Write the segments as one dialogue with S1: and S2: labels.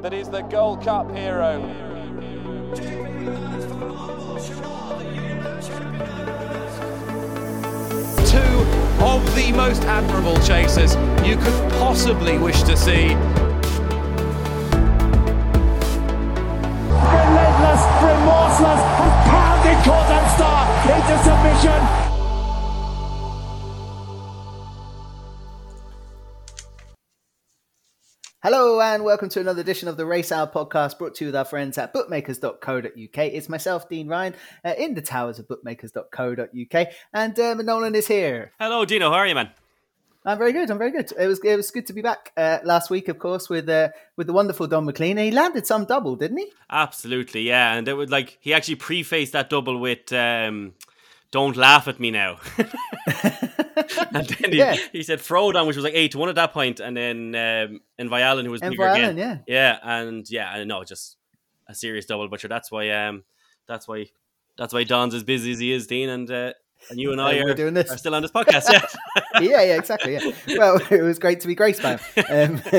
S1: that is the Gold Cup hero.
S2: Two of the most admirable chasers you could possibly wish to see.
S3: Relentless, remorseless, and pounded Kauto Star into submission.
S4: Hello and welcome to another edition of the Race Hour podcast brought to you with our friends at bookmakers.co.uk. It's myself, Dean Ryan, uh, in the towers of bookmakers.co.uk, and Dermot Nolan is here.
S5: Hello, Dino. How are you, man?
S4: I'm very good. I'm very good. It was it was good to be back uh, last week, of course, with uh, with the wonderful Donn McClean. He landed some double, didn't he?
S5: Absolutely, yeah. And it was like he actually prefaced that double with um, "Don't laugh at me now." and then he,
S4: Yeah.
S5: he said Frodon, which was like eight to one at that point, and then um, Envoy Allen, who was
S4: And
S5: bigger
S4: Violin,
S5: again.
S4: yeah.
S5: yeah, and yeah, I know, just a serious double butcher. That's why, um, that's why, that's why Don's as busy as he is, Dean, and uh, and you and I
S4: we're doing this.
S5: are still on this podcast. Yeah,
S4: yeah, yeah, exactly. Yeah. Well, it was great to be by him. Um,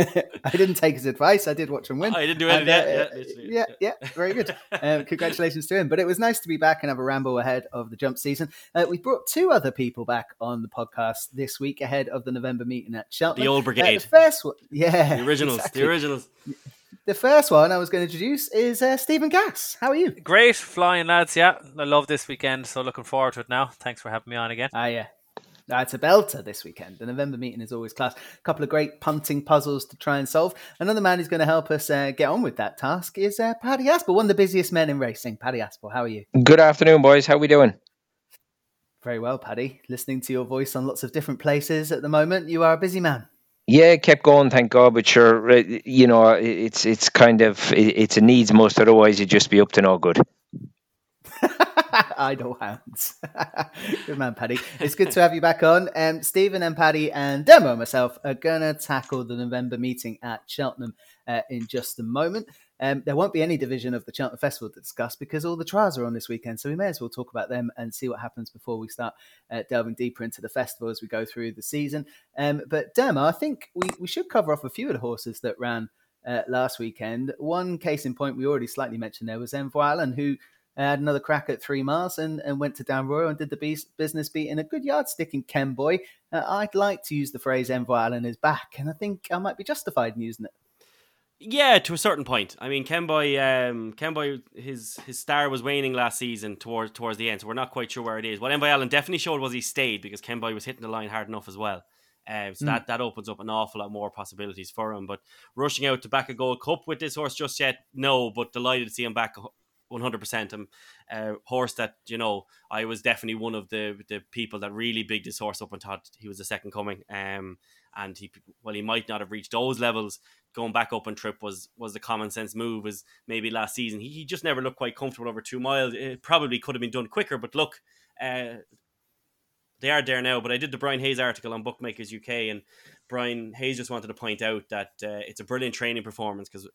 S4: I didn't take his advice. I did watch him win.
S5: Oh, you didn't do anything, yeah,
S4: uh,
S5: yeah,
S4: yeah,
S5: yeah.
S4: yeah, very good. Um, congratulations to him. But it was nice to be back and have a ramble ahead of the jump season. Uh, we brought two other people back on the podcast this week ahead of the November meeting at Cheltenham.
S5: The old
S4: Uh,
S5: brigade.
S4: the first one, yeah,
S5: the originals,
S4: exactly.
S5: the originals.
S4: The first one I was going to introduce is uh, Stephen Cass. How are you?
S6: Great flying lads, yeah. I love this weekend, so looking forward to it now. Thanks for having me on again.
S4: Ah, yeah. Uh, it's a belter this weekend. The November meeting is always class. A couple of great punting puzzles to try and solve. Another man who's going to help us uh, get on with that task is uh, Paddy Aspell, one of the busiest men in racing. Paddy Aspell, how are you?
S7: Good afternoon, boys. How are we doing?
S4: Very well, Paddy. Listening to your voice on lots of different places at the moment. You are a busy man.
S7: Yeah, kept going, thank God. But sure, you know, it's it's kind of it's a needs must. Otherwise, you'd just be up to no good.
S4: Idle hands. good man, Paddy. It's good to have you back on. Um, Stephen and Paddy and Demo and myself are going to tackle the November meeting at Cheltenham uh, in just a moment. Um, there won't be any division of the Cheltenham Festival to discuss because all the trials are on this weekend. So we may as well talk about them and see what happens before we start uh, delving deeper into the festival as we go through the season. Um, but Demo, I think we, we should cover off a few of the horses that ran uh, last weekend. One case in point we already slightly mentioned there was Envoy Allen, who had another crack at three miles and, and went to Down Royal and did the beas- business beat in a good yardstick in Kemboy. Uh, I'd like to use the phrase Envoy Allen is back, and I think I might be justified in using it.
S5: Yeah, to a certain point. I mean, Kemboy, um, Kemboy, his his star was waning last season towards towards the end, so we're not quite sure where it is. What Envoy Allen definitely showed was he stayed because Kemboy was hitting the line hard enough as well. Um, so that, that opens up an awful lot more possibilities for him. But rushing out to back a Gold Cup with this horse just yet, no. But delighted to see him back. 100% um, uh, horse that you know I was definitely one of the the people that really bigged this horse up and thought he was the second coming um and he well he might not have reached those levels going back up on trip was was the common sense move as maybe last season. He, he just never looked quite comfortable over two miles. It probably could have been done quicker but look uh they are there now. But I did the Brian Hayes article on Bookmakers UK and Brian Hayes just wanted to point out that uh, it's a brilliant training performance because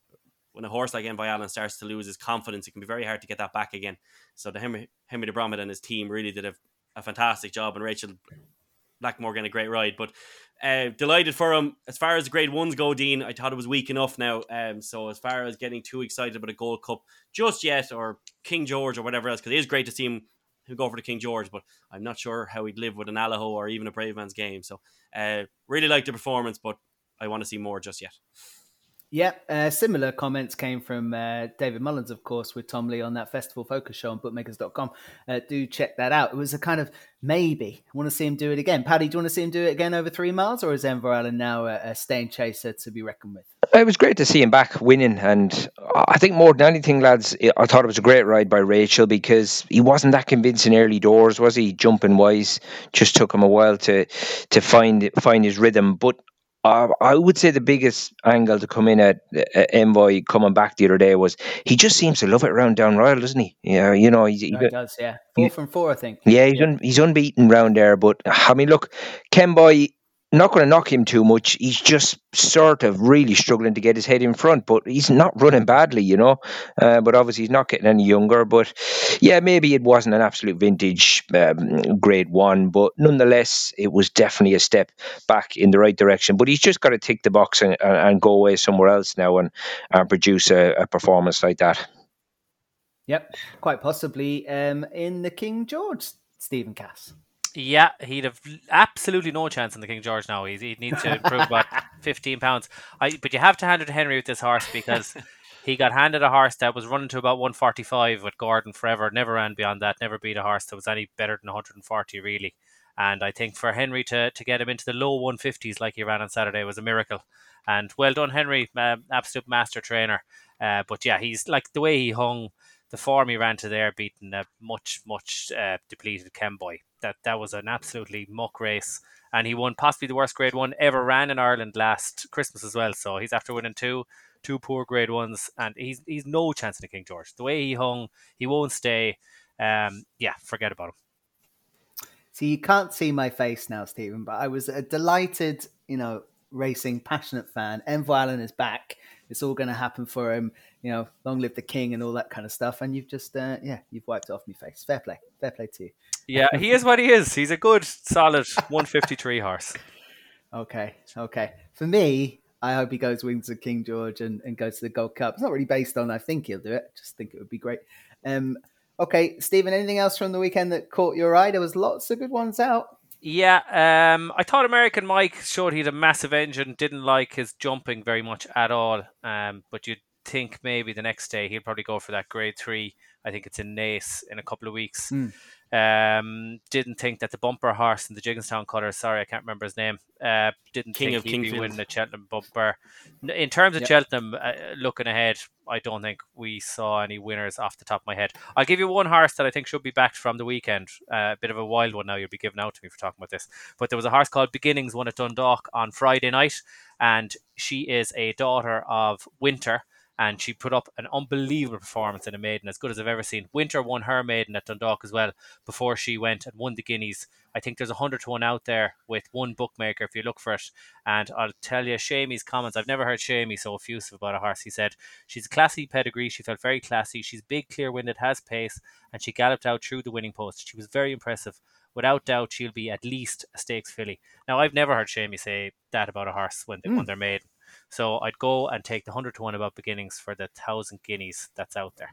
S5: when a horse like Envoy Allen starts to lose his confidence, it can be very hard to get that back again. So the Henry, Henry de Bromhead and his team really did a, a fantastic job, and Rachel Blackmore getting a great ride. But uh, delighted for him. As far as the grade ones go, Dean, I thought it was weak enough now. Um, so as far as getting too excited about a Gold Cup just yet, or King George or whatever else, because it is great to see him go for the King George, but I'm not sure how he'd live with an Allaho or even a Brave Man's game. So uh, really like the performance, but I want to see more just yet.
S4: Yeah, uh, similar comments came from uh, David Mullins, of course, with Tom Lee on that festival focus show on bookmakers.com. Uh, do check that out. It was a kind of maybe. Want to see him do it again. Paddy, do you want to see him do it again over three miles, or is Envoy Allen now a, a staying chaser to be reckoned with?
S7: It was great to see him back winning, and I think more than anything, lads, I thought it was a great ride by Rachel because he wasn't that convincing early doors, was he? Jumping wise, just took him a while to to find find his rhythm, but. Uh, I would say the biggest angle to come in at uh, Envoy coming back the other day was he just seems to love it around down Royal, doesn't he? Yeah, you know, he's, he,
S4: No, he does, yeah. Four from four, I think.
S7: yeah, he's un, he's unbeaten round there. But I mean, look, Kemboy, not going to knock him too much. He's just sort of really struggling to get his head in front, but he's not running badly, you know. Uh, but obviously, he's not getting any younger. But yeah, maybe it wasn't an absolute vintage um, grade one, but nonetheless, it was definitely a step back in the right direction. But he's just got to tick the box and, and go away somewhere else now and, and produce a, a performance like that.
S4: Yep, quite possibly um, in the King George, Stephen Cass.
S6: Yeah, he'd have absolutely no chance in the King George now. He's, he needs to improve about 15 pounds. I, but you have to hand it to Henry with this horse because he got handed a horse that was running to about 145 with Gordon forever, never ran beyond that, never beat a horse that was any better than 140, really. And I think for Henry to, to get him into the low 150s like he ran on Saturday was a miracle. And well done, Henry, uh, absolute master trainer. Uh, but yeah, he's like the way he hung, the form he ran to there, beating a much, much uh, depleted Kemboy that that was an absolutely muck race, and he won possibly the worst Grade One ever ran in Ireland last Christmas as well. So he's after winning two two poor Grade Ones, and he's he's no chance in the King George. The way he hung, he won't stay. Um, yeah, forget about him.
S4: So you can't see my face now, Stephen, but I was a delighted, you know, racing passionate fan. Envoy Allen is back. It's all going to happen for him. You know, long live the king and all that kind of stuff. And you've just, uh, yeah, you've wiped off my face. Fair play. Fair play to you.
S6: Yeah, he is what he is. He's a good, solid 153 horse.
S4: Okay, okay. For me, I hope he goes wins of King George and, and goes to the Gold Cup. It's not really based on I think he'll do it. Just think it would be great. Um, okay, Stephen, anything else from the weekend that caught your eye? There was lots of good ones out.
S6: Yeah, um, I thought American Mike showed he had a massive engine. Didn't like his jumping very much at all. Um, but you'd think maybe the next day he'll probably go for that grade three. I think it's in Naas in a couple of weeks.
S4: Mm.
S6: Um, didn't think that the bumper horse in the Jigginstown cutter, sorry, I can't remember his name. Uh, didn't
S5: King
S6: think
S5: of
S6: he'd
S5: Kingfield.
S6: be winning the Cheltenham bumper. In terms of
S4: Yep.
S6: Cheltenham, uh, looking ahead, I don't think we saw any winners off the top of my head. I'll give you one horse that I think should be backed from the weekend. Uh, a bit of a wild one now. You'll be giving out to me for talking about this. But there was a horse called Beginnings, won at Dundalk on Friday night, and she is a daughter of Winter and she put up an unbelievable performance in a maiden, as good as I've ever seen. Winter won her maiden at Dundalk as well before she went and won the Guineas. I think there's a hundred to one out there with one bookmaker if you look for it. And I'll tell you, Shamey's comments. I've never heard Shamey so effusive about a horse. He said she's a classy pedigree. She felt very classy. She's big, clear-winded, has pace, and she galloped out through the winning post. She was very impressive. Without doubt, she'll be at least a stakes filly. Now, I've never heard Shamey say that about a horse when they
S4: Mm.
S6: when they're made. So I'd go and take the hundred to one about beginnings for the thousand guineas that's out there.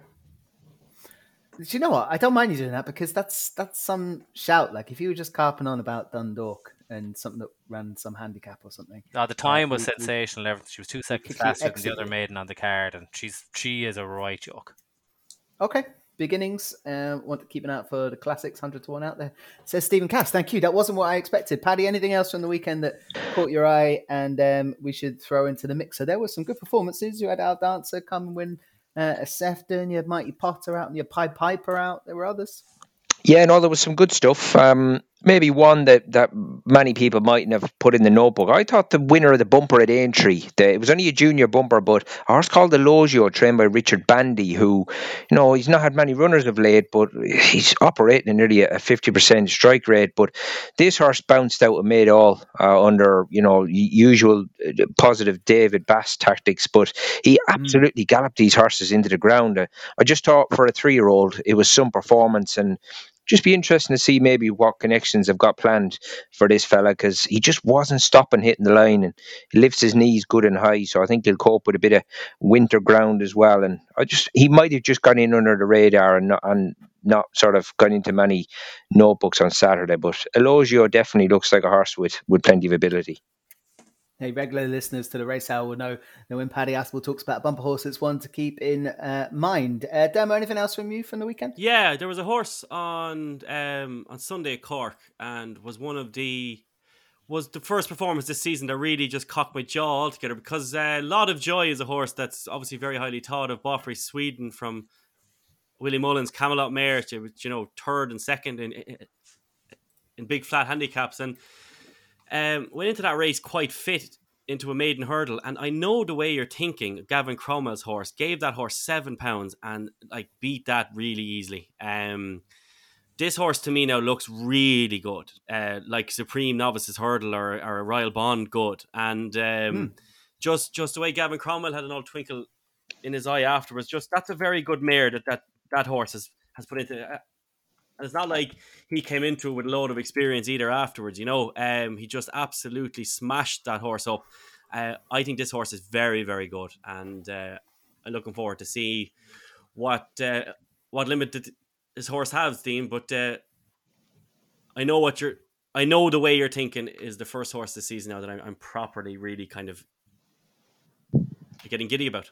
S4: Do you know what? I don't mind you doing that because that's that's some shout. Like if you were just carping on about Dundalk and something that ran some handicap or something.
S6: Uh, the time was
S4: we- we-
S6: sensational. Everything. She was two seconds faster than the other maiden on the card, and she's she is a right joke.
S4: Okay, beginnings. Uh, want to keep an eye out for the classics, hundred to one out there. Says Stephen Cass. Thank you. That wasn't what I expected. Paddy, anything else from the weekend that caught your eye and um, we should throw into the mixer? There were some good performances. You had Al Dancer come and win uh, a Sefton. You had Mighty Potter out and you had Pied Piper out. There were others.
S7: Yeah, no, there was some good stuff. Um, maybe one that, that many people mightn't have put in the notebook. I thought the winner of the bumper at Aintree, the, it was only a junior bumper, but a horse called the Logio, trained by Richard Bandey, who, you know, he's not had many runners of late, but he's operating at nearly a 50% strike rate. But this horse bounced out and made all uh, under, you know, usual uh, positive David Bass tactics, but he absolutely galloped these horses into the ground. Uh, I just thought for a three year old, it was some performance and just be interesting to see maybe what connections have got planned for this fella because he just wasn't stopping hitting the line and he lifts his knees good and high. So I think he'll cope with a bit of winter ground as well. And I just he might have just gone in under the radar and not and not sort of gone into many notebooks on Saturday. But Elogio definitely looks like a horse with with plenty of ability.
S4: Hey, regular listeners to the race hour will know that when Paddy Aspell talks about a bumper horse, it's one to keep in uh, mind. Uh, Demo, anything else from you from the weekend?
S5: Yeah, there was a horse on um, on Sunday at Cork, and was one of the was the first performance this season that really just cocked my jaw altogether because uh, a lot of joy is a horse that's obviously very highly thought of. Boffrey Sweden from Willie Mullins, Camelot Mare, was, you know, third and second in, in big flat handicaps, and um, went into that race quite fit into a maiden hurdle. And I know the way you're thinking. Gavin Cromwell's horse gave that horse seven pounds and like beat that really easily. Um, this horse to me now looks really good, uh, like Supreme Novices Hurdle or, or a Royal Bond good, and um, hmm. just just the way Gavin Cromwell had an old twinkle in his eye afterwards, just that's a very good mare that that, that horse has has put into. And it's not like he came into it with a load of experience either afterwards, you know. Um, he just absolutely smashed that horse up. Uh, I think this horse is very, very good, and uh, I'm looking forward to see what uh, what limit this horse has, Dean. But uh, I know what you're. I know the way you're thinking is the first horse this season now that I'm, I'm properly, really kind of getting giddy about.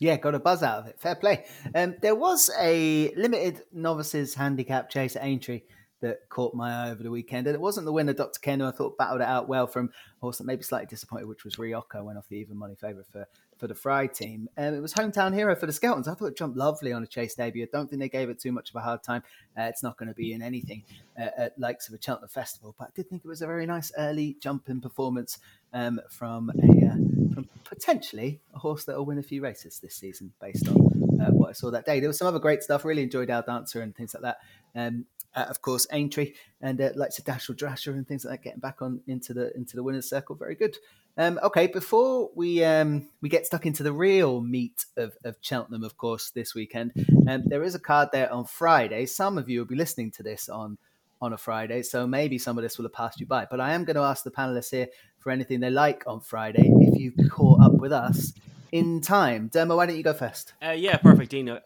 S4: Yeah, got a buzz out of it. Fair play. Um, there was a limited novices handicap chase at Aintree that caught my eye over the weekend. And it wasn't the winner, Dr. Ken, who I thought battled it out well from a horse that maybe slightly disappointed, which was Ryoko, went off the even money favourite for, for the Fry team. Um, it was hometown hero for the Skeltons. I thought it jumped lovely on a chase debut. I don't think they gave it too much of a hard time. Uh, it's not going to be in anything uh, at likes of a Cheltenham Festival, but I did think it was a very nice early jumping performance um, from a uh, from potentially a horse that will win a few races this season based on uh, what I saw that day. There was some other great stuff. Really enjoyed Al Dancer and things like that. Um, uh, of course, Aintree and uh, like Dashel Drasher and things like that, getting back on into the into the winners' circle. Very good. Um, okay, before we um, we get stuck into the real meat of, of Cheltenham, of course, this weekend, um, there is a card there on Friday. Some of you will be listening to this on on a Friday, so maybe some of this will have passed you by. But I am going to ask the panelists here for anything they like on Friday if you caught up with us in time. Dermo, why don't you go first?
S5: Uh, yeah, perfect, Dino.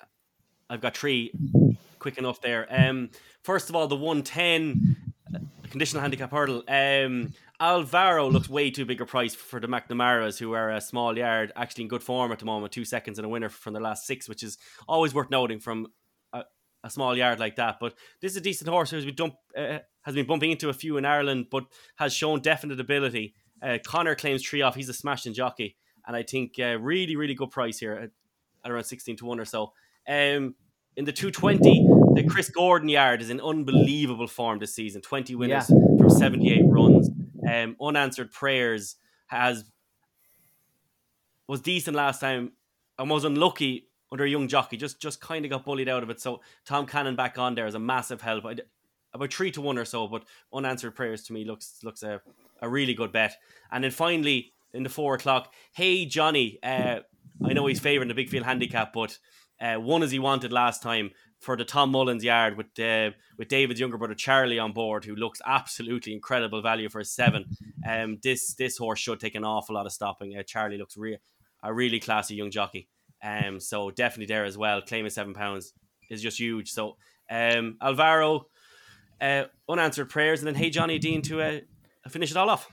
S5: I've got three quick enough there. Um, first of all, the 110 uh, conditional handicap hurdle. Um, Alvaro looks way too big a price for the McNamaras, who are a small yard, actually in good form at the moment, two seconds and a winner from the last six, which is always worth noting from a, a small yard like that. But this is a decent horse who has been, dump, uh, has been bumping into a few in Ireland, but has shown definite ability. Uh, Connor claims three off. He's a smashing jockey, and I think uh, really, really good price here at, around sixteen to one or so. Um, in the 220, the Chris Gordon yard is in unbelievable form this season. 20 winners yeah. from 78 runs. Um, unanswered prayers has was decent last time and was unlucky under a young jockey. Just just kind of got bullied out of it. So Tom Cannon back on there is a massive help. I'd, about three to one or so, but unanswered prayers to me looks looks a, a really good bet. And then finally in the four o'clock, hey Johnny, uh, I know he's favouring the big field handicap, but uh, won as he wanted last time for the Tom Mullins yard with uh, with David's younger brother Charlie on board, who looks absolutely incredible value for a seven. Um, this this horse should take an awful lot of stopping. Uh, Charlie looks real a really classy young jockey. Um, so definitely there as well. Claiming seven pounds is just huge. So um, Alvaro, uh, unanswered prayers, and then hey Johnny Dean to uh, finish it all off.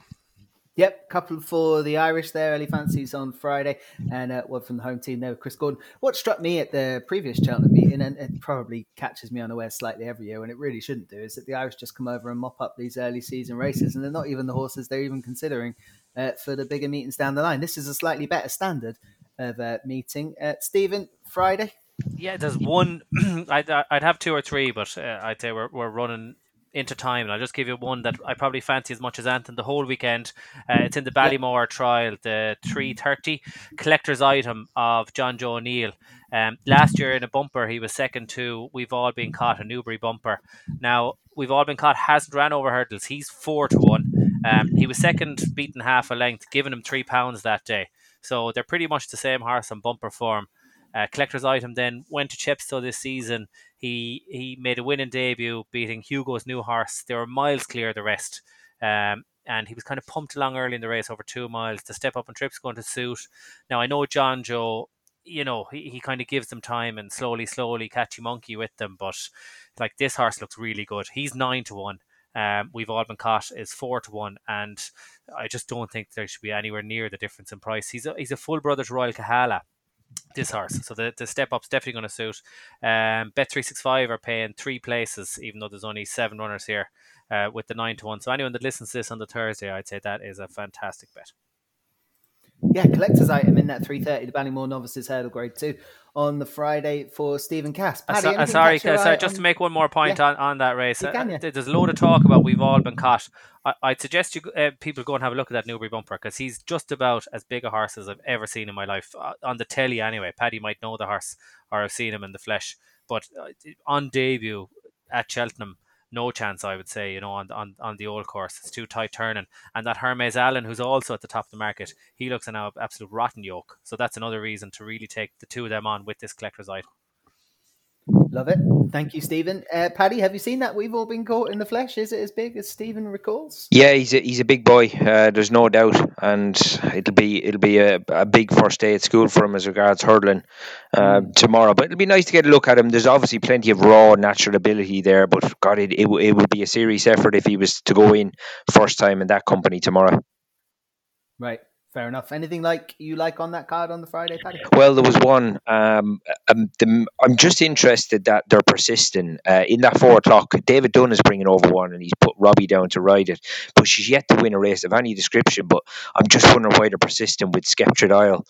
S4: Yep, couple for the Irish there, early fancies on Friday, and uh, one from the home team there with Chris Gordon. What struck me at the previous Cheltenham meeting, and it probably catches me unaware slightly every year, and it really shouldn't do, is that the Irish just come over and mop up these early season races, and they're not even the horses they're even considering uh, for the bigger meetings down the line. This is a slightly better standard of uh, meeting. Uh, Stephen, Friday?
S6: Yeah, there's one. I'd, I'd have two or three, but uh, I'd say we're, we're running into time. And I'll just give you one that I probably fancy as much as Anton the whole weekend. Uh, it's in the Ballymore trial, the 330 collector's item of Jonjo O'Neill. Um, last year in a bumper, he was second to We've All Been Caught, a Newbury bumper. Now, We've All Been Caught hasn't ran over hurdles. He's four to one. Um, he was second, beaten half a length, giving him three pounds that day. So they're pretty much the same horse on bumper form. Uh, collector's item then went to Chepstow this season. He he made a winning debut, beating Hugo's new horse. They were miles clear of the rest. Um, and he was kind of pumped along early in the race over two miles. The step up and trip's going to suit. Now I know Jonjo, you know, he, he kind of gives them time and slowly, slowly catchy monkey with them. But like this horse looks really good. He's nine to one. Um, we've all been caught is four to one, and I just don't think there should be anywhere near the difference in price. He's a, he's a full brother to Royal Kahala, this horse. So the, the step up's definitely going to suit. Um, Bet365 are paying three places, even though there's only seven runners here uh, with the 9 to 1. So anyone that listens to this on the Thursday, I'd say that is a fantastic bet.
S4: Yeah, collector's item in that 330, the Ballymore Novices Hurdle Grade 2 on the Friday for Stephen Cass.
S6: Paddy, uh, sorry, sorry just on... to make one more point yeah. on, on that race. Can, yeah. There's a load of talk about we've all been caught. I, would suggest you uh, people go and have a look at that Newbury bumper because he's just about as big a horse as I've ever seen in my life. Uh, on the telly, anyway. Paddy might know the horse or have seen him in the flesh. But uh, on debut, at Cheltenham, no chance, I would say, you know, on, on, on the old course. It's too tight turning. And that Hermes Allen, who's also at the top of the market, he looks an absolute rotten yoke. So that's another reason to really take the two of them on with this collector's item.
S4: Love it. Thank you, Stephen. Uh, Paddy, have you seen that? We've all been caught in the flesh. Is it as big as Stephen recalls?
S7: Yeah, he's a, he's a big boy. Uh, there's no doubt, and it'll be it'll be a, a big first day at school for him as regards hurdling uh, mm. tomorrow. But it'll be nice to get a look at him. There's obviously plenty of raw natural ability there, but God, it it, it would be a serious effort if he was to go in first time in that company tomorrow.
S4: Right. Fair enough. Anything like you like on that card on the Friday, Paddy?
S7: Well, there was one. Um, um, the, I'm just interested that they're persisting uh, in that four o'clock. David Dunne is bringing over one, and he's put Robbie down to ride it, but she's yet to win a race of any description. But I'm just wondering why they're persisting with Skeptrid Isle.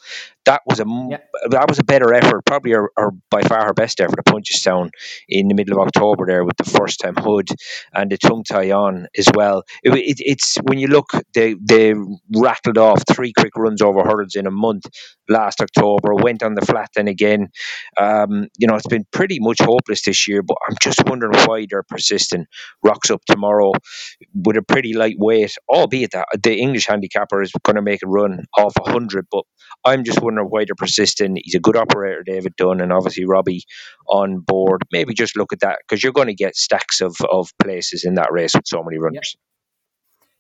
S7: That was a yeah. that was a better effort, probably or, by far her best effort at Punchestown in the middle of October there with the first time hood and the tongue tie on as well. It, it, it's when you look, they they rattled off three quick runs over hurdles in a month last October. Went on the flat then again. Um, you know, it's been pretty much hopeless this year, but I'm just wondering why they're persisting. Rocks up tomorrow with a pretty light weight, albeit that the English handicapper is going to make a run off 100, but I'm just wondering why they're persisting. He's a good operator, David Dunne, and obviously Robbie on board. Maybe just look at that because you're going to get stacks of, of places in that race with so many runners.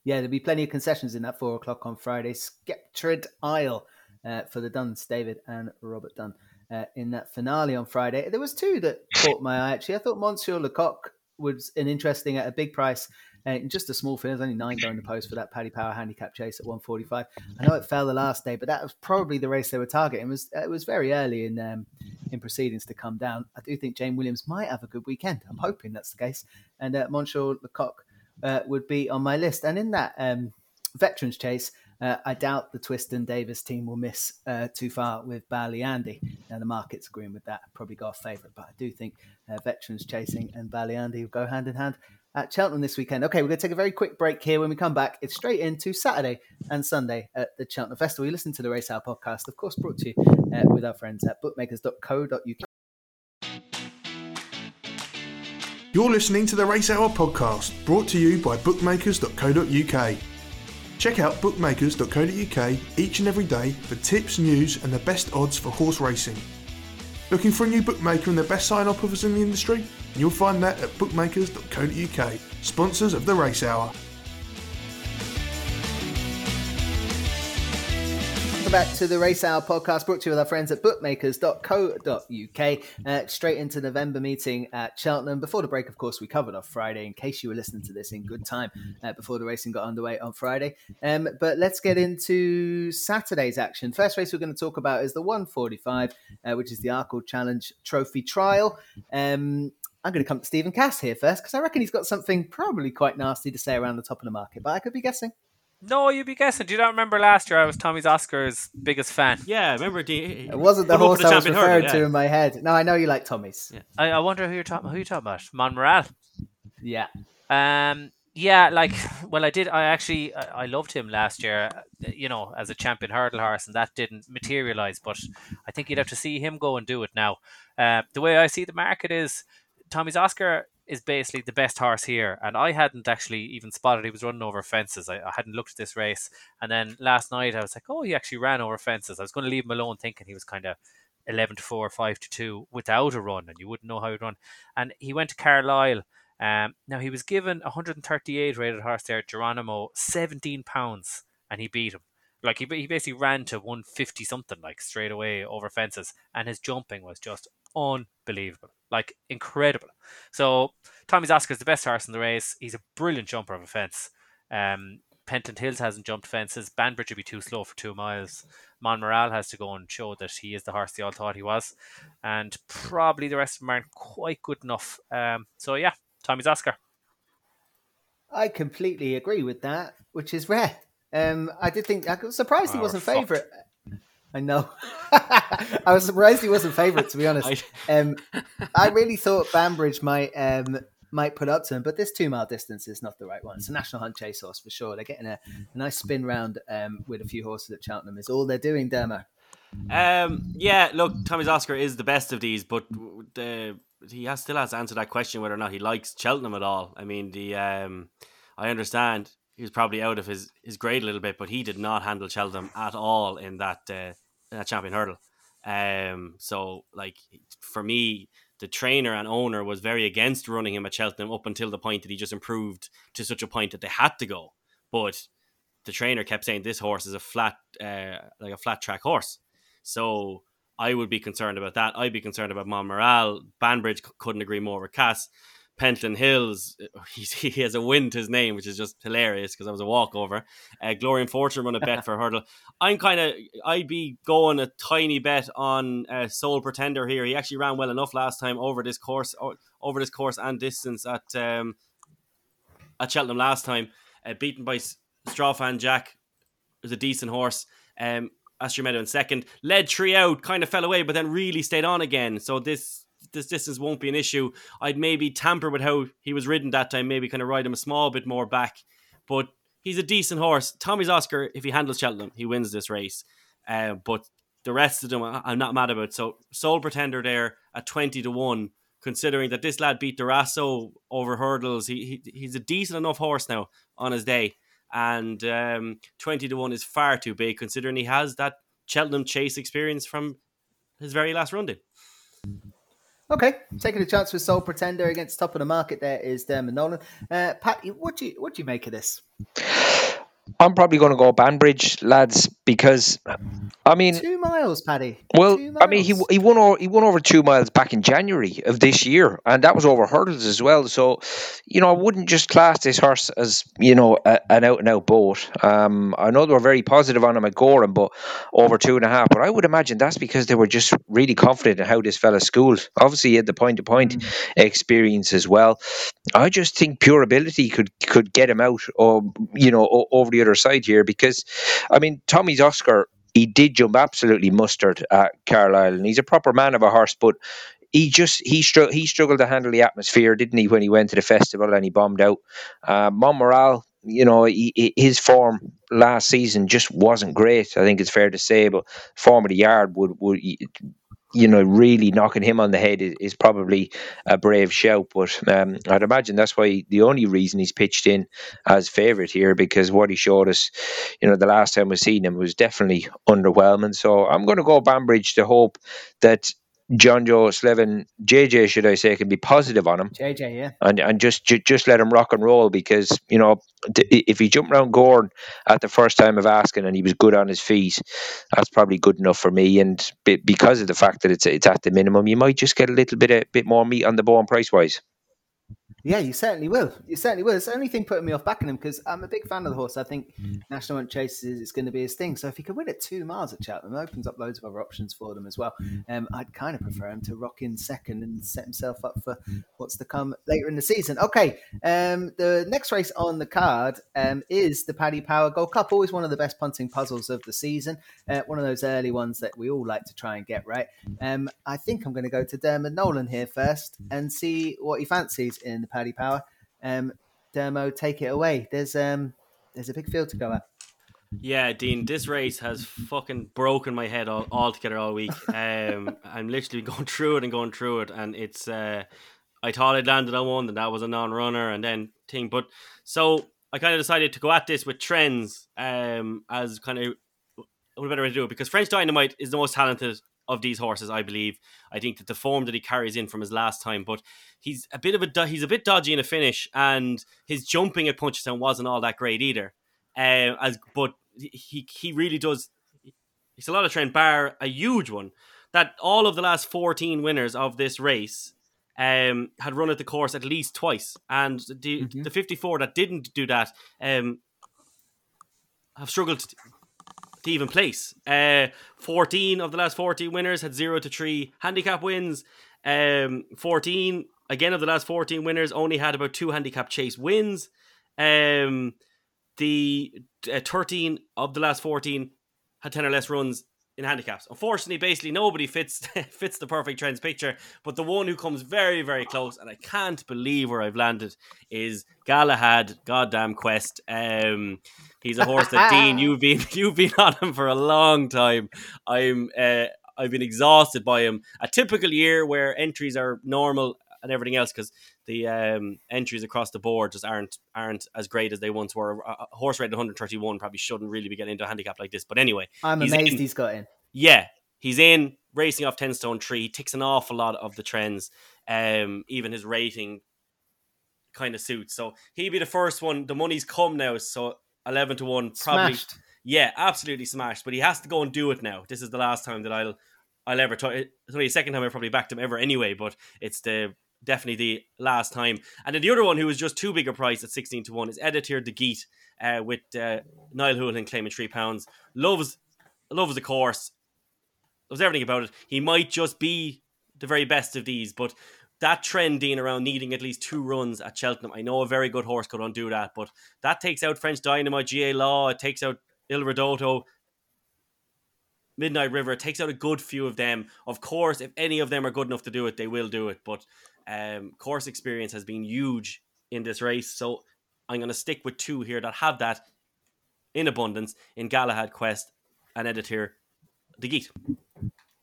S4: Yeah, there'll be plenty of concessions in that four o'clock on Friday. Skeptrid Isle uh, for the Duns, David and Robert Dunne. Uh, in that finale on Friday, there was two that caught my eye. Actually, I thought Monsieur Lecoq was an interesting at a big price. Uh, just a small field, There's only nine going to post for that Paddy Power handicap chase at 145. I know it fell the last day, but that was probably the race they were targeting. It was it was very early in um, in proceedings to come down. I do think Jane Williams might have a good weekend. I'm hoping that's the case. And uh, Monsieur Lecoq uh, would be on my list. And in that um, veterans chase, uh, I doubt the Twiston-Davies team will miss uh, too far with Ballyandy. Now the market's agreeing with that. Probably got a favourite, but I do think uh, veterans chasing and Ballyandy will go hand in hand at Cheltenham this weekend. Okay, we're going to take a very quick break here. When we come back, it's straight into Saturday and Sunday at the Cheltenham Festival. You listen to the Race Hour podcast, of course, brought to you uh, with our friends at bookmakers.co.uk.
S8: You're listening to the Race Hour podcast, brought to you by bookmakers.co.uk. Check out bookmakers.co.uk each and every day for tips, news, and the best odds for horse racing. Looking for a new bookmaker and the best sign up offers in the industry? You'll find that at bookmakers.co.uk, sponsors of the Race Hour.
S4: Welcome back to the Race Hour podcast brought to you with our friends at bookmakers.co.uk. Uh, straight into November meeting at Cheltenham. Before the break, of course, we covered off Friday in case you were listening to this in good time uh, before the racing got underway on Friday. Um, but let's get into Saturday's action. First race we're going to talk about is the 145, uh, which is the Arkle Challenge Trophy Trial. Um, I'm going to come to Stephen Cass here first because I reckon he's got something probably quite nasty to say around the top of the market, but I could be guessing.
S6: No, you'd be guessing. Do you not remember last year I was Tommy's Oscar's biggest fan?
S5: Yeah, remember the,
S4: It wasn't the horse I was referring to in my head. No, I know you like Tommy's.
S6: Yeah. I, I wonder who you're talking who you talking about. Monmiral.
S4: Yeah.
S6: Um yeah, like well I did I actually I, I loved him last year, you know, as a champion hurdle horse and that didn't materialize, but I think you'd have to see him go and do it now. Uh, the way I see the market is Tommy's Oscar is basically the best horse here. And I hadn't actually even spotted he was running over fences. I, I, hadn't looked at this race. And then last night I was like, oh, he actually ran over fences. I was going to leave him alone thinking he was kind of 11 to 4, 5 to 2 without a run and you wouldn't know how he'd run. And he went to Carlisle. Um, now he was given 138 rated horse there, Geronimo, 17 pounds, and he beat him. Like he, he basically ran to 150 something, like straight away over fences, and his jumping was just unbelievable like incredible. So Tommy's Oscar is the best horse in the race. He's a brilliant jumper of a fence. Um, Pentland Hills hasn't jumped fences. Banbridge would be too slow for two miles. Monmiral has to go and show that he is the horse they all thought he was, and probably the rest of them aren't quite good enough. Um, so yeah, Tommy's Oscar.
S4: I completely agree with that, which is rare. Um, I did think I was surprised he oh, wasn't favourite. I know. I was surprised he wasn't favourite, to be honest. Um, I really thought Banbridge might um, might put up to him, but this two mile distance is not the right one. It's a national hunt chase horse for sure. They're getting a, a nice spin round um, with a few horses at Cheltenham. Is all they're doing, Dermo.
S5: Um, yeah, look, Tommy's Oscar is the best of these, but the he has still has to answer that question whether or not he likes Cheltenham at all. I mean, the um, I understand he was probably out of his, his grade a little bit, but he did not handle Cheltenham at all in that uh, that champion hurdle. Um, so like for me, the trainer and owner was very against running him at Cheltenham up until the point that he just improved to such a point that they had to go. But the trainer kept saying this horse is a flat, uh, like a flat track horse. So I would be concerned about that. I'd be concerned about morale. Banbridge couldn't agree more with Cass. Pentland Hills, he has a win to his name, which is just hilarious because I was a walkover. Uh, Glory and Fortune run a bet for hurdle. I'm kind of, I'd be going a tiny bet on uh, Sole Pretender here. He actually ran well enough last time over this course, over this course and distance at um, at Cheltenham last time, uh, beaten by Straw Fan Jack. Was a decent horse. Um, Astro Meadow in second, led three out, kind of fell away, but then really stayed on again. So this this distance won't be an issue. I'd maybe tamper with how he was ridden that time, maybe kind of ride him a small bit more back. But he's a decent horse. Tommy's Oscar, if he handles Cheltenham, he wins this race. Uh, but the rest of them, I'm not mad about. So Sole Pretender there at 20 to 1, considering that this lad beat Durasso over hurdles. He, he He's a decent enough horse now on his day. And um, 20 to 1 is far too big, considering he has that Cheltenham chase experience from his very last run.
S4: Okay, taking a chance with Sole Pretender against top of the market. There is Dermot Nolan. Uh, Pat, what do you what do you make of this?
S7: I'm probably going to go Banbridge, lads, because I mean
S4: two miles, Paddy.
S7: Well, I mean he he won over, he won over two miles back in January of this year, and that was over hurdles as well. So, you know, I wouldn't just class this horse as you know a, an out and out boat. Um, I know they were very positive on him at Gowran, but over two and a half. But I would imagine that's because they were just really confident in how this fella schooled. Obviously, he had the point to point experience as well. I just think pure ability could could get him out, or you know, over the other side here because, I mean, Tommy's Oscar, he did jump absolutely mustard at Carlisle, and he's a proper man of a horse, but he just he str- he struggled to handle the atmosphere, didn't he, when he went to the festival and he bombed out. Uh, Monmiral, you know, he, his form last season just wasn't great. I think it's fair to say, but form of the yard would would you know, really knocking him on the head is, is probably a brave shout. But um, I'd imagine that's why the only reason he's pitched in as favourite here because what he showed us, you know, the last time we seen him was definitely underwhelming. So I'm going to go Banbridge to hope that Jonjo Slevin, JJ, should I say, can be positive on him.
S4: JJ, yeah,
S7: and and just just let him rock and roll because you know if he jumped around Gowran at the first time of asking and he was good on his feet, that's probably good enough for me. And because of the fact that it's it's at the minimum, you might just get a little bit a bit more meat on the bone price wise.
S4: Yeah, you certainly will. You certainly will. It's the only thing putting me off backing him because I'm a big fan of the horse. I think mm. National Hunt Chases is going to be his thing. So if he could win it two miles at Cheltenham, it opens up loads of other options for them as well. Mm. Um, I'd kind of prefer him to rock in second and set himself up for mm. what's to come later in the season. Okay, um, the next race on the card um, is the Paddy Power Gold Cup. Always one of the best punting puzzles of the season. Uh, one of those early ones that we all like to try and get right. Um, I think I'm going to go to Dermot Nolan here first and see what he fancies in the Paddy Power. Um, Dermo, take it away. There's um, there's a big field to go at.
S5: Yeah, Dean, this race has fucking broken my head all, all together all week. Um, I'm literally going through it and going through it, and it's. Uh, I thought I'd landed on one, and that was a non-runner, and then thing. But so I kind of decided to go at this with trends, um, as kind of what better way to do it because French Dynamite is the most talented of these horses, I believe. I think that the form that he carries in from his last time, but he's a bit of a he's a bit dodgy in a finish, and his jumping at Punchestown wasn't all that great either. Uh, as but he he really does. He's a lot of trend, bar a huge one that all of the last fourteen winners of this race um, had run at the course at least twice, and the mm-hmm. the fifty four that didn't do that um, have struggled to even place. Uh, 14 of the last 14 winners had 0 to 3 handicap wins. Um, 14, again, of the last 14 winners only had about two handicap chase wins. Um, the uh, 13 of the last 14 had 10 or less runs in handicaps. Unfortunately, basically nobody fits fits the perfect trends picture, but the one who comes very very close, and I can't believe where I've landed, is Galahad. Goddamn quest. Um, he's a horse that Dean you've been you've been on him for a long time. I'm uh, I've been exhausted by him. A typical year where entries are normal and everything else because the um, entries across the board just aren't aren't as great as they once were. A horse rated 131 probably shouldn't really be getting into a handicap like this. But anyway,
S4: I'm
S5: he's
S4: amazed
S5: in.
S4: he's got in.
S5: Yeah, he's in racing off 10 stone tree. He ticks an awful lot of the trends. Um, even his rating kind of suits. So he'd be the first one. The money's come now, so 11 to 1 probably.
S4: Smashed.
S5: Yeah, absolutely smashed. But he has to go and do it now. This is the last time that I'll I'll ever talk. It's only the second time I've probably backed him ever anyway. But it's the definitely the last time. And then the other one who was just too big a price at sixteen to one is Editeur du Gite uh, with uh, Niall Houlihan claiming three pounds. Loves loves the course. Loves everything about it. He might just be the very best of these, but that trend Dean around needing at least two runs at Cheltenham. I know a very good horse could undo that, but that takes out French Dynamo, GA Law, it takes out Il Ridotto, Midnight River, it takes out a good few of them. Of course, if any of them are good enough to do it, they will do it. But um, course experience has been huge in this race, so I'm going to stick with two here that have that in abundance in Galahad Quest and Editeur du Gite.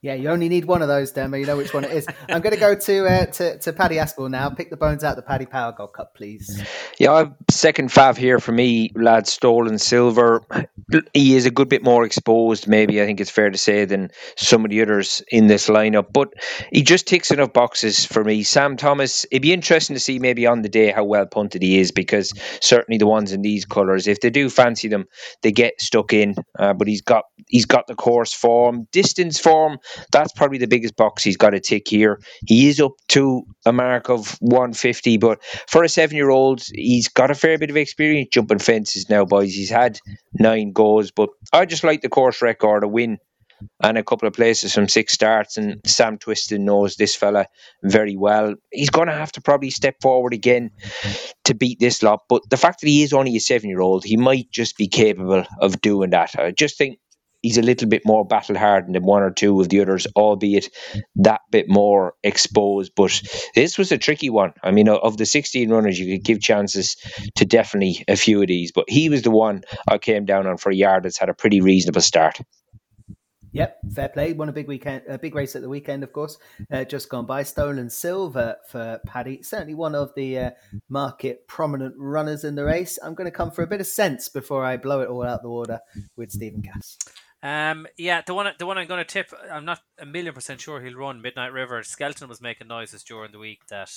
S4: Yeah, you only need one of those, Demo. You know which one it is. I'm going to go to uh, to, to Paddy Aspell now. Pick the bones out the Paddy Power Gold Cup, please.
S7: Yeah, I've second fav here for me, lad. Stolen Silver. He is a good bit more exposed, maybe I think it's fair to say, than some of the others in this lineup. But he just ticks enough boxes for me. Sam Thomas. It'd be interesting to see maybe on the day how well punted he is, because certainly the ones in these colours, if they do fancy them, they get stuck in. Uh, but he's got he's got the course form, distance form. That's probably the biggest box he's got to tick here. He is up to a mark of 150, but for a seven year old, he's got a fair bit of experience jumping fences now, boys. He's had nine goes, but I just like the course record, a win and a couple of places from six starts. And Sam Twiston knows this fella very well. He's going to have to probably step forward again to beat this lot. But the fact that he is only a seven year old, he might just be capable of doing that. I just think he's a little bit more battle hardened than one or two of the others, albeit that bit more exposed. But this was a tricky one. I mean, of the 16 runners, you could give chances to definitely a few of these, but he was the one I came down on for a yard that's had a pretty reasonable start.
S4: Yep, fair play. Won a big weekend, a big race at the weekend, of course. Uh, just gone by. Stolen silver for Paddy. Certainly one of the uh, market prominent runners in the race. I'm going to come for a bit of sense before I blow it all out the water with Stephen Cass.
S6: Um, yeah, the one the one I'm going to tip, I'm not a million percent sure he'll run Midnight River. Skelton was making noises during the week that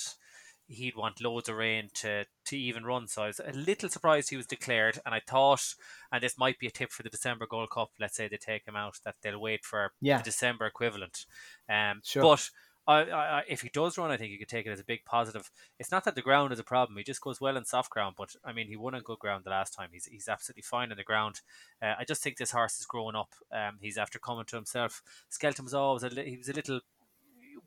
S6: he'd want loads of rain to to even run. So I was a little surprised he was declared, and I thought, and this might be a tip for the December Gold Cup. Let's say they take him out, that they'll wait for
S4: Yeah.
S6: the December equivalent. Um,
S4: Sure.
S6: but. I, I, if he does run, I think you could take it as a big positive. It's not that the ground is a problem; he just goes well in soft ground. But I mean, he won on good ground the last time. He's he's absolutely fine on the ground. Uh, I just think this horse is growing up. Um, he's after coming to himself. Skelton was always a li- he was a little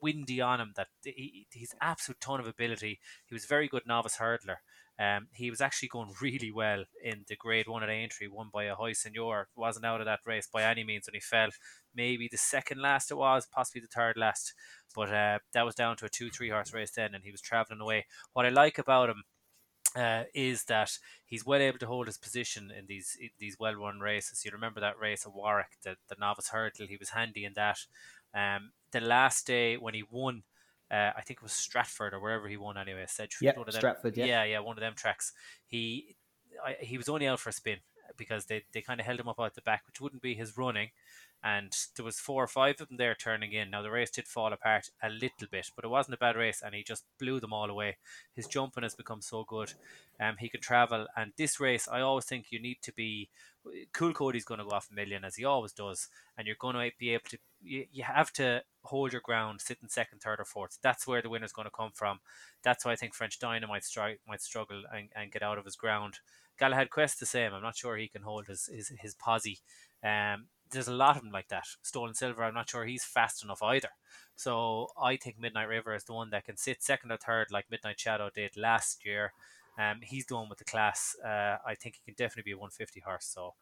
S6: windy on him. That he, he's absolute ton of ability. He was a very good novice hurdler. Um, he was actually going really well in the Grade One at Aintree, won by a high senior. wasn't out of that race by any means when he fell. Maybe the second last it was, possibly the third last, but uh, that was down to a two-three horse race then, and he was travelling away. What I like about him uh, is that he's well able to hold his position in these in these well run races. You remember that race at Warwick, the, the novice hurdle. He was handy in that. Um, the last day when he won, uh, I think it was Stratford or wherever he won anyway. Sedgeford,
S4: Yep,
S6: one of them-
S4: Stratford, yeah.
S6: yeah, yeah, one of them tracks. He I, he was only out for a spin because they, they kind of held him up out the back, which wouldn't be his running. And there was four or five of them there turning in. Now the race did fall apart a little bit, but it wasn't a bad race, and he just blew them all away. His jumping has become so good. Um, he can travel, and this race, I always think you need to be. Coole Cody's going to go off a million as he always does, and you're going to be able to. You, you have to hold your ground, sit in second, third, or fourth. That's where the winner's going to come from. That's why I think French Dynamite might, stri- might struggle and, and get out of his ground. Galahad Quest the same. I'm not sure he can hold his his, his posse. Um, there's a lot of them like that. Stolen Silver, I'm not sure he's fast enough either. So I think Midnight River is the one that can sit second or third, like Midnight Shadow did last year. Um, he's the one with the class. Uh, I think he can definitely be a 150 horse. So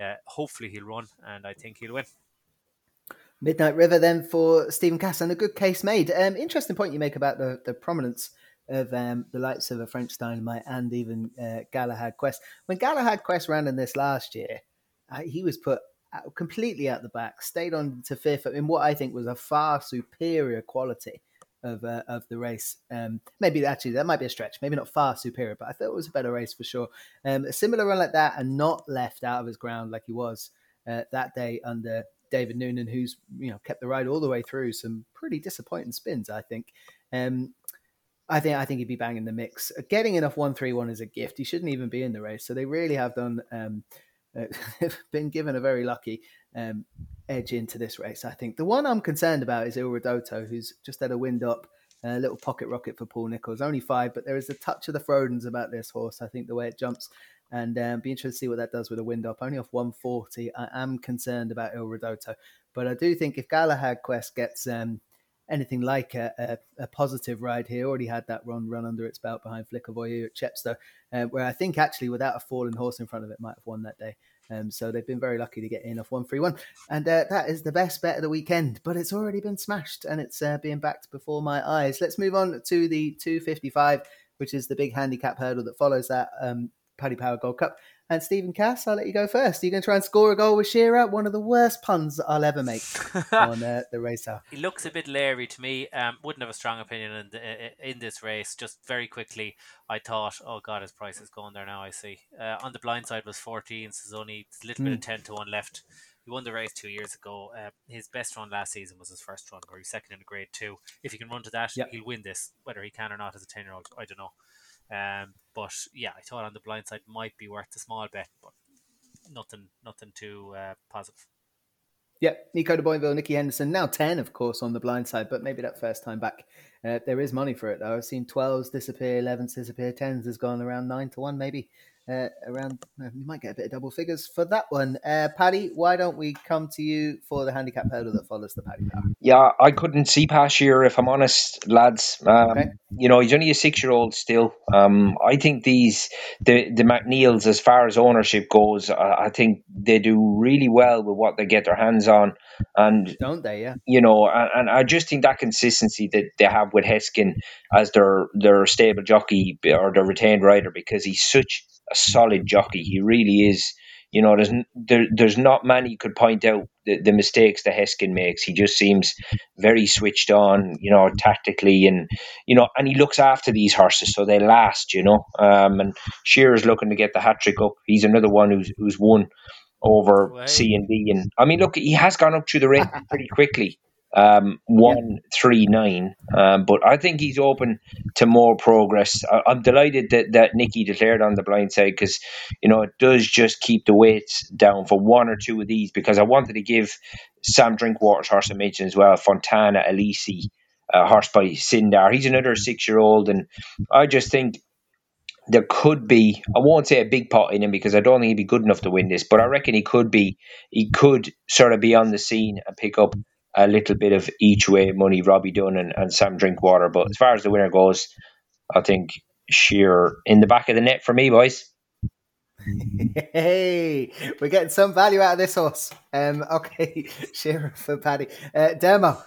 S6: uh, hopefully he'll run, and I think he'll win.
S4: Midnight River then for Stephen Cass and a good case made. Um, interesting point you make about the, the prominence of um, the likes of a French Dynamite and even uh, Galahad Quest. When Galahad Quest ran in this last year, uh, he was put completely at the back, stayed on to fifth in what I think was a far superior quality of uh, of the race. Um, maybe actually that might be a stretch. Maybe not far superior, but I thought it was a better race for sure. Um, a similar run like that, and not left out of his ground like he was uh, that day under David Noonan, who's you know kept the ride all the way through. Some pretty disappointing spins, I think. Um, I think I think he'd be banging the mix. Getting enough one three one is a gift. He shouldn't even be in the race. So they really have done um, been given a very lucky um, edge into this race. I think the one I'm concerned about is Il Ridotto, who's just had a wind up, a little pocket rocket for Paul Nicholls. Only five, but there is a touch of the Frodons about this horse. I think the way it jumps, and um, be interested to see what that does with a wind up. Only off 140. I am concerned about Il Ridotto, but I do think if Galahad Quest gets um, anything like a, a, a, positive ride here. Already had that run run under its belt behind Flicker Voyeur at Chepstow, uh, where I think actually without a fallen horse in front of it might have won that day. Um, so they've been very lucky to get in off 131. And uh, that is the best bet of the weekend, but it's already been smashed and it's uh, being backed before my eyes. Let's move on to the 255, which is the big handicap hurdle that follows that um, Paddy Power Gold Cup. And Stephen Cass, I'll let you go first. Are you going to try and score a goal with Shearer? One of the worst puns I'll ever make on uh, the race.
S6: He looks a bit leery to me. Um, wouldn't have a strong opinion in, the, in this race. Just very quickly, I thought, oh God, his price is going there now. I see. Uh, on the blind side was 14, so there's only a little mm. bit of hmm. 10 to 1 left. He won the race two years ago. Uh, his best run last season was his first run, where he was second in a grade two. If he can run to that, yep. he'll win this. Whether he can or not as a 10 year old, I don't know. Um, but yeah, I thought on the blind side might be worth a small bet, but nothing, nothing too uh, positive.
S4: Yeah, Nico de Boinville, Nicky Henderson, now 10, of course, on the blind side, but maybe that first time back. Uh, there is money for it, though. I've seen 12s disappear, 11s disappear, 10s has gone around 9 to 1, maybe uh, around. Uh, we might get a bit of double figures for that one. Uh, Paddy, why don't we come to you for the handicap hurdle that follows the Paddy Power?
S7: Yeah, I couldn't see past year if I'm honest, lads. Um, okay. You know, he's only a six year old still. Um, I think these the the McNeills, as far as ownership goes, I think they do really well with what they get their hands on, and
S4: don't they? Yeah.
S7: You know, and, and I just think that consistency that they have with Heskin as their their stable jockey or their retained rider because he's such a solid jockey. He really is. You know, there's there, there's not many could point out the, the mistakes that Heskin makes. He just seems very switched on, you know, tactically, and you know, and he looks after these horses so they last. You know, um, and Shearer's looking to get the hat trick up. He's another one who's who's won over C and D, and I mean, look, he has gone up through the range pretty quickly um, one three nine. Um, but I think he's open to more progress. I, am delighted that, that Nicky declared on the blind side because you know it does just keep the weights down for one or two of these because I wanted to give Sam Drinkwater's horse a mention as well, Fontana Elise. Uh, horse by Sinndar. He's another six year old, and I just think there could be I won't say a big pot in him because I don't think he'd be good enough to win this, but I reckon he could be he could sort of be on the scene and pick up a little bit of each way money, Robbie Dunne and, and Sam Drinkwater. But as far as the winner goes, I think Shearer in the back of the net for me, boys.
S4: Hey, we're getting some value out of this horse. Um, okay, Shearer for Paddy. Uh, Demo.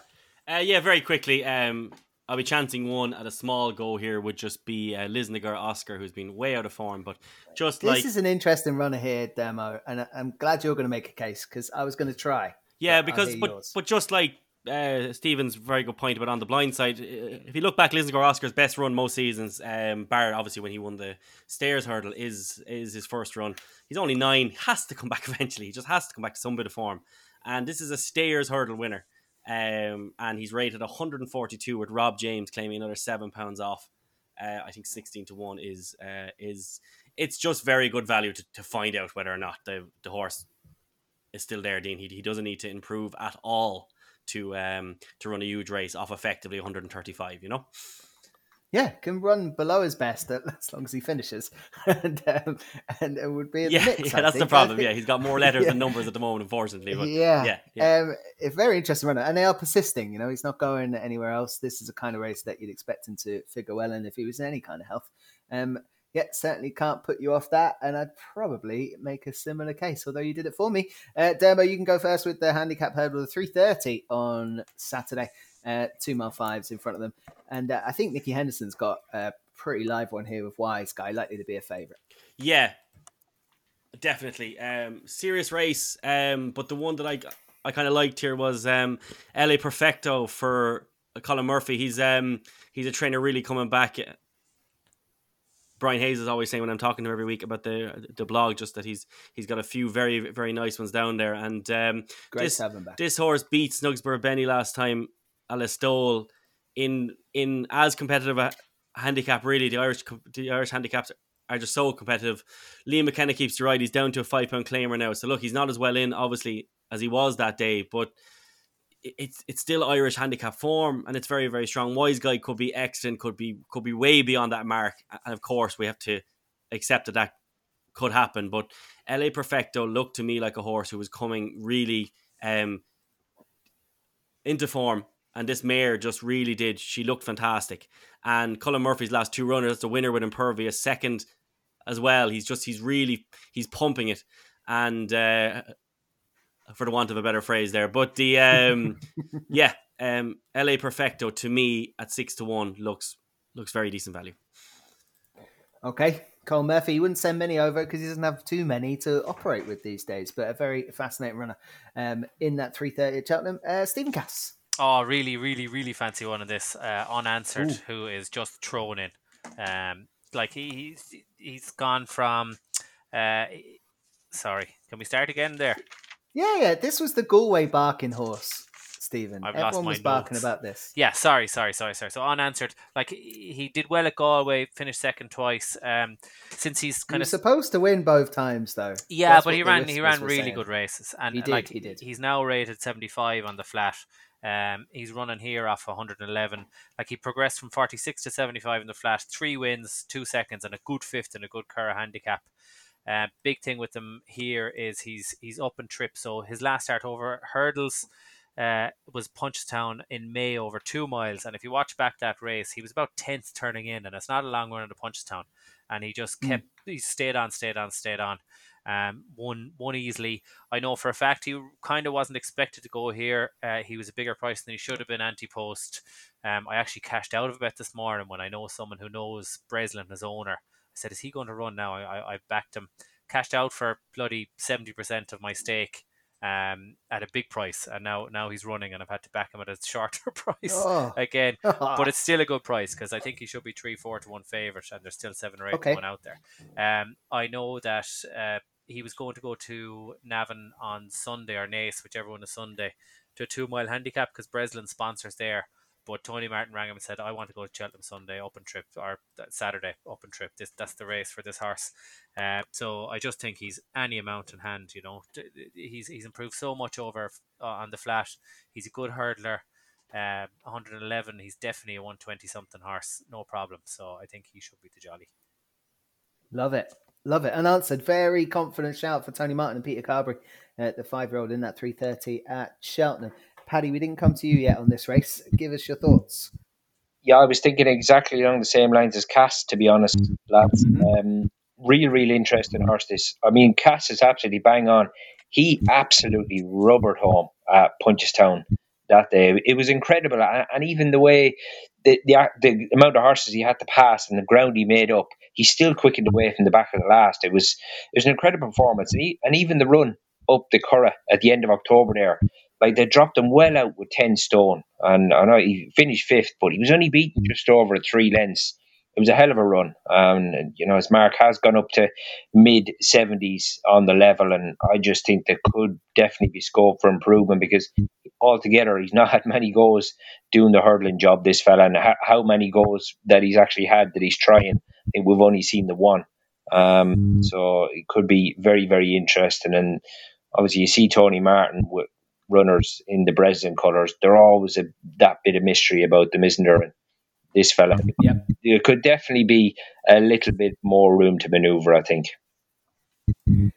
S5: Uh, yeah, very quickly. Um, I'll be chanting one at a small go here would just be uh, Lisnagar Oscar, who's been way out of form. But just
S4: this
S5: like
S4: this is an interesting runner here, Demo, and I'm glad you're going to make a case because I was going to try.
S5: Yeah, because but but just like uh, Stephen's very good point about on the blind side. Uh, if you look back, Lisnagar Oscar's best run most seasons, um, bar obviously when he won the stayers hurdle, is is his first run. He's only nine, has to come back eventually. He just has to come back to some bit of form. And this is a stayers hurdle winner, um, and he's rated 142 with Rob James claiming another seven pounds off. Uh, I think 16 to one is uh, is it's just very good value to, to find out whether or not the the horse is still there, Dean. He, he doesn't need to improve at all to um to run a huge race off effectively 135. You know.
S4: Yeah, can run below his best as long as he finishes, and um, and it would be
S5: yeah,
S4: mix,
S5: yeah. that's the problem. Yeah, he's got more letters yeah. than numbers at the moment, unfortunately. But yeah, yeah,
S4: yeah. Um, a very interesting runner, and they are persisting. You know, he's not going anywhere else. This is a kind of race that you'd expect him to figure well in if he was in any kind of health. Um, yeah, certainly can't put you off that. And I'd probably make a similar case, although you did it for me. Uh, Dermo, you can go first with the handicap hurdle of 330 on Saturday. Uh, two mile fives in front of them. And uh, I think Nicky Henderson's got a pretty live one here with Wise Guy, likely to be a favourite.
S5: Yeah. definitely. Um, serious race. Um, but the one that I I kind of liked here was um, LA Perfecto for Colin Murphy. He's um he's a trainer really coming back. Brian Hayes is always saying when I'm talking to him every week about the the blog, just that he's he's got a few very very nice ones down there. And um,
S4: Great
S5: this,
S4: to have him back.
S5: this horse beat Snugsborough Benny last time a Listowel in in as competitive a handicap. Really, the Irish the Irish handicaps are just so competitive. Liam McKenna keeps the ride. He's down to a five pound claimer now. So look, he's not as well in obviously as he was that day, but it's it's still Irish handicap form and it's very very strong. Wise guy could be excellent, could be could be way beyond that mark, and of course we have to accept that that could happen. But LA Perfecto looked to me like a horse who was coming really um into form. And this mare just really did. She looked fantastic. And Colin Murphy's last two runners, the winner with Impervious, second as well. He's just he's really he's pumping it. And uh, for the want of a better phrase there. But the um yeah, um LA Perfecto to me at six to one looks looks very decent value.
S4: Okay, Cole Murphy. He wouldn't send many over because he doesn't have too many to operate with these days. But a very fascinating runner um, in that three thirty at Cheltenham. Uh, Stephen Cass.
S6: Oh, really, really, really fancy one of this uh, unanswered, who is just thrown in. Um, like he, he's he's gone from. Uh, sorry, can we start again there?
S4: Yeah, yeah. This was the Galway barking horse, Stephen.
S6: I've lost
S4: Everyone
S6: my
S4: was barking
S6: notes.
S4: about this.
S6: Yeah, sorry, sorry, sorry, sorry. So unanswered. Like he he did well at Galway, finished second twice. Um, since he's
S4: He
S6: kind
S4: was
S6: of
S4: supposed to win both times, though.
S6: Yeah,
S4: That's
S6: but he ran he ran really
S4: saying.
S6: good races, and
S4: He did,
S6: like
S4: he did.
S6: he's now rated seventy five on the flat. Um, he's running here off one hundred and eleven. Like he progressed from forty six to seventy five in the flat, three wins, two seconds, and a good fifth and a good Curragh handicap. Uh, big thing with him here is he's he's up and trip. So his last start over hurdles uh, was Punchestown in May over two miles. And if you watch back that race, he was about tenth turning in, and it's not a long run into Punchestown. And he just kept he stayed on, stayed on, stayed on. Um, won won easily. I know for a fact he kind of wasn't expected to go here. Uh, he was a bigger price than he should have been anti post. Um, I actually cashed out of a bet this morning when I know someone who knows Breslin, his owner. I said, "Is he going to run now?" I, I, I backed him, cashed out for bloody seventy percent of my stake um, at a big price, and now now he's running, and I've had to back him at a shorter price
S4: Oh.
S6: again. But it's still a good price because I think he should be three, four to one favorite, and there's still seven or eight
S4: Okay.
S6: going out there. Um, I know that uh, he was going to go to Navan on Sunday or Naas, whichever one is Sunday, to a two mile handicap because Breslin sponsors there. But Tony Martin rang him and said, "I want to go to Cheltenham Sunday open trip or Saturday open trip. This that's the race for this horse." Uh, so I just think he's any amount in hand. You know, he's he's improved so much over uh, on the flat. He's a good hurdler. Um, 111. He's definitely a 120 something horse, no problem. So I think he should be the jolly.
S4: Love it. Love it. Unanswered. Very confident shout for Tony Martin and Peter Carberry, uh, the five year old in that 330 at Cheltenham. Paddy, we didn't come to you yet on this race. Give us your thoughts.
S7: Yeah, I was thinking exactly along the same lines as Cass, to be honest, lads. Um, real, real interesting horse. This, I mean, Cass is absolutely bang on. He absolutely rubbered home at Punchestown that day. It was incredible, and, and even the way the, the the amount of horses he had to pass and the ground he made up, he still quickened away from the back of the last. It was it was an incredible performance, and, he, and even the run up the Curragh at the end of October there. Like they dropped him well out with ten stone, and I know he finished fifth, but he was only beaten just over three lengths. It was a hell of a run. Um, and, you know, his mark has gone up to mid seventies on the level, and I just think there could definitely be scope for improvement because altogether he's not had many goals doing the hurdling job. This fella, and how, how many goals that he's actually had that he's trying, I think we've only seen the one. Um, so it could be very, very interesting. And obviously, you see Tony Martin with runners in the Breslin colours. There always a that bit of mystery about them, isn't there? And this fella,
S4: Yep.
S7: there could definitely be a little bit more room to manoeuvre. I think.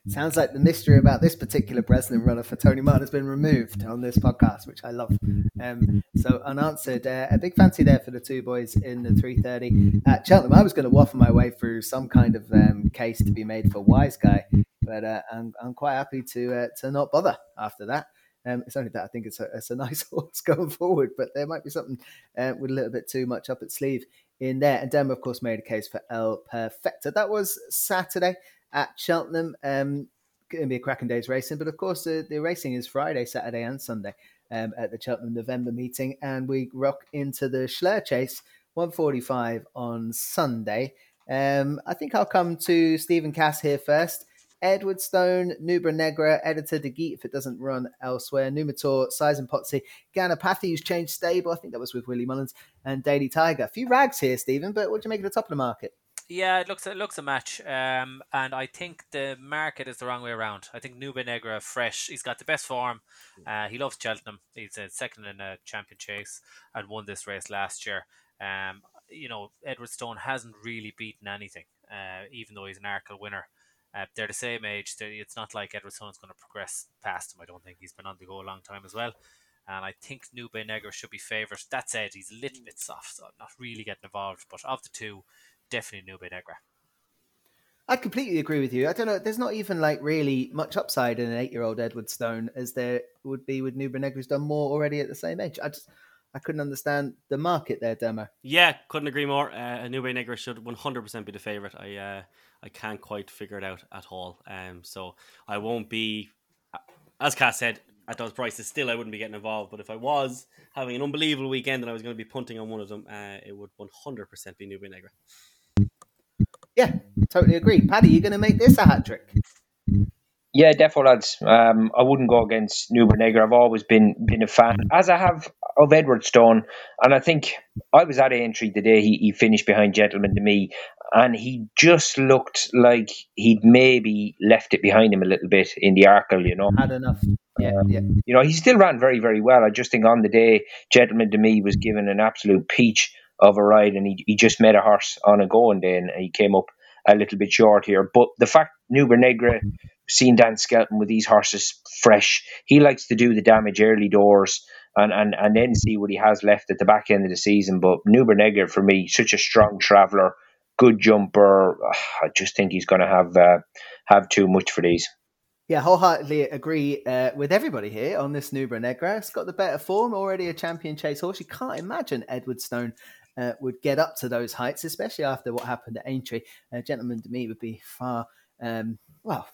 S4: Sounds like the mystery about this particular Breslin runner for Tony Martin has been removed on this podcast, which I love. Um, so unanswered, uh, a big fancy there for the two boys in the 330 at Cheltenham. I was going to waffle my way through some kind of um, case to be made for Wise Guy, but uh, I'm, I'm quite happy to uh, to not bother after that. Um, it's only that I think it's a, it's a nice horse going forward, but there might be something uh, with a little bit too much up its sleeve in there. And Dem, of course, made a case for El Perfecto. That was Saturday at Cheltenham. Um, going to be a cracking day's racing, but of course the, the racing is Friday, Saturday, and Sunday um, at the Cheltenham November meeting, and we rock into the Shloer Chase 145 on Sunday. Um, I think I'll come to Stephen Cass here first. Edwardstone, Nube Negra, Editeur du Gite if it doesn't run elsewhere, Numitor, Size and Potsy, Ganapathi, who's changed stable. I think that was with Willie Mullins, and Daly Tiger. A few rags here, Stephen, but what do you make of the top of the market?
S6: Yeah, it looks it looks a match, um, and I think the market is the wrong way around. I think Nube Negra fresh. He's got the best form. Uh, he loves Cheltenham. He's a second in a champion chase and won this race last year. Um, you know, Edwardstone hasn't really beaten anything, uh, even though he's an Arkle winner. Uh, they're the same age. They're, it's not like Edwardstone is going to progress past him. I don't think he's been on the go a long time as well. And I think Nube Negra should be favourite. That said, he's a little bit soft, so I'm not really getting involved. But of the two, definitely Nube Negra.
S4: I completely agree with you. I don't know. There's not even like really much upside in an eight-year-old Edwardstone as there would be with Nube Negra, who's done more already at the same age. I just I couldn't understand the market there, Demo.
S5: Yeah, couldn't agree more. Uh, Nube Negra should 100% be the favourite. I uh, I can't quite figure it out at all. Um, so I won't be, as Cass said, at those prices. Still, I wouldn't be getting involved. But if I was having an unbelievable weekend and I was going to be punting on one of them, uh, it would 100% be Nube Negra.
S4: Yeah, totally agree. Paddy, you're going to make this a hat trick.
S7: Yeah, definitely, lads. Um, I wouldn't go against Nube Negra. I've always been been a fan, as I have of Edwardstone. And I think I was at Aintree the day he, he finished behind Gentleman De Mee, and he just looked like he'd maybe left it behind him a little bit in the Arkle, you know.
S4: Had enough. Yeah,
S7: Um,
S4: yeah.
S7: You know, he still ran very, very well. I just think on the day, Gentleman De Mee was given an absolute peach of a ride, and he, he just met a horse on a going day, and he came up a little bit short here. But the fact Nube Negra seen Dan Skelton with these horses fresh, he likes to do the damage early doors and, and, and then see what he has left at the back end of the season. But Nube Negra, for me, such a strong traveller, good jumper. I just think he's going to have uh, have too much for these.
S4: Yeah, wholeheartedly agree uh, with everybody here on this Nube Negra. It's got the better form, already a champion chase horse. You can't imagine Edwardstone uh, would get up to those heights, especially after what happened at Aintree. Uh, Gentleman De Mee would be far, um, well,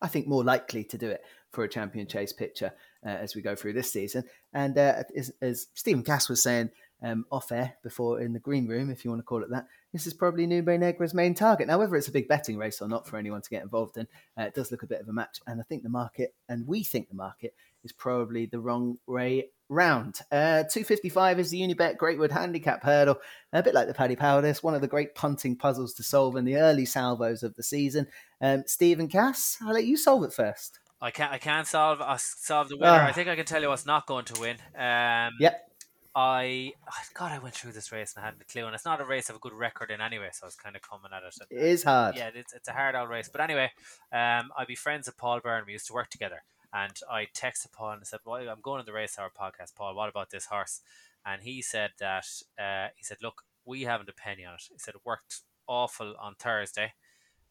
S4: I think more likely to do it for a champion chase picture uh, as we go through this season. And uh, as, as Stephen Cass was saying um, off air before in the green room, if you want to call it that, this is probably Nube Negra's main target. Now, whether it's a big betting race or not for anyone to get involved in, uh, it does look a bit of a match. And I think the market, and we think the market, is probably the wrong way round. Uh, 255 is the Unibet Greatwood Handicap Hurdle. A bit like the Paddy Powders, one of the great punting puzzles to solve in the early salvos of the season. Um, Stephen Cass, I'll let you solve it first.
S6: I can't. I can't solve. Uh, solve the winner.
S4: Ah.
S6: I think I can tell you what's not going to win. Um,
S4: Yep.
S6: I God, I went through this race and I hadn't a clue, and it's not a race of a good record in anyway, so I was kind of coming at it. And,
S4: It is hard.
S6: Yeah, it's, it's a hard old race. But anyway, um, I'd be friends with Paul Byrne. We used to work together, and I texted Paul and I said, "Well, I'm going to the race hour podcast, Paul. What about this horse?" And he said that uh, he said, "Look, we haven't a penny on it." He said it worked awful on Thursday.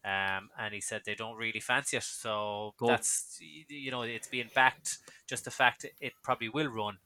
S6: Um, and he said they don't really fancy it, so
S5: Go.
S6: that's you know it's being backed. Just the fact it probably will run,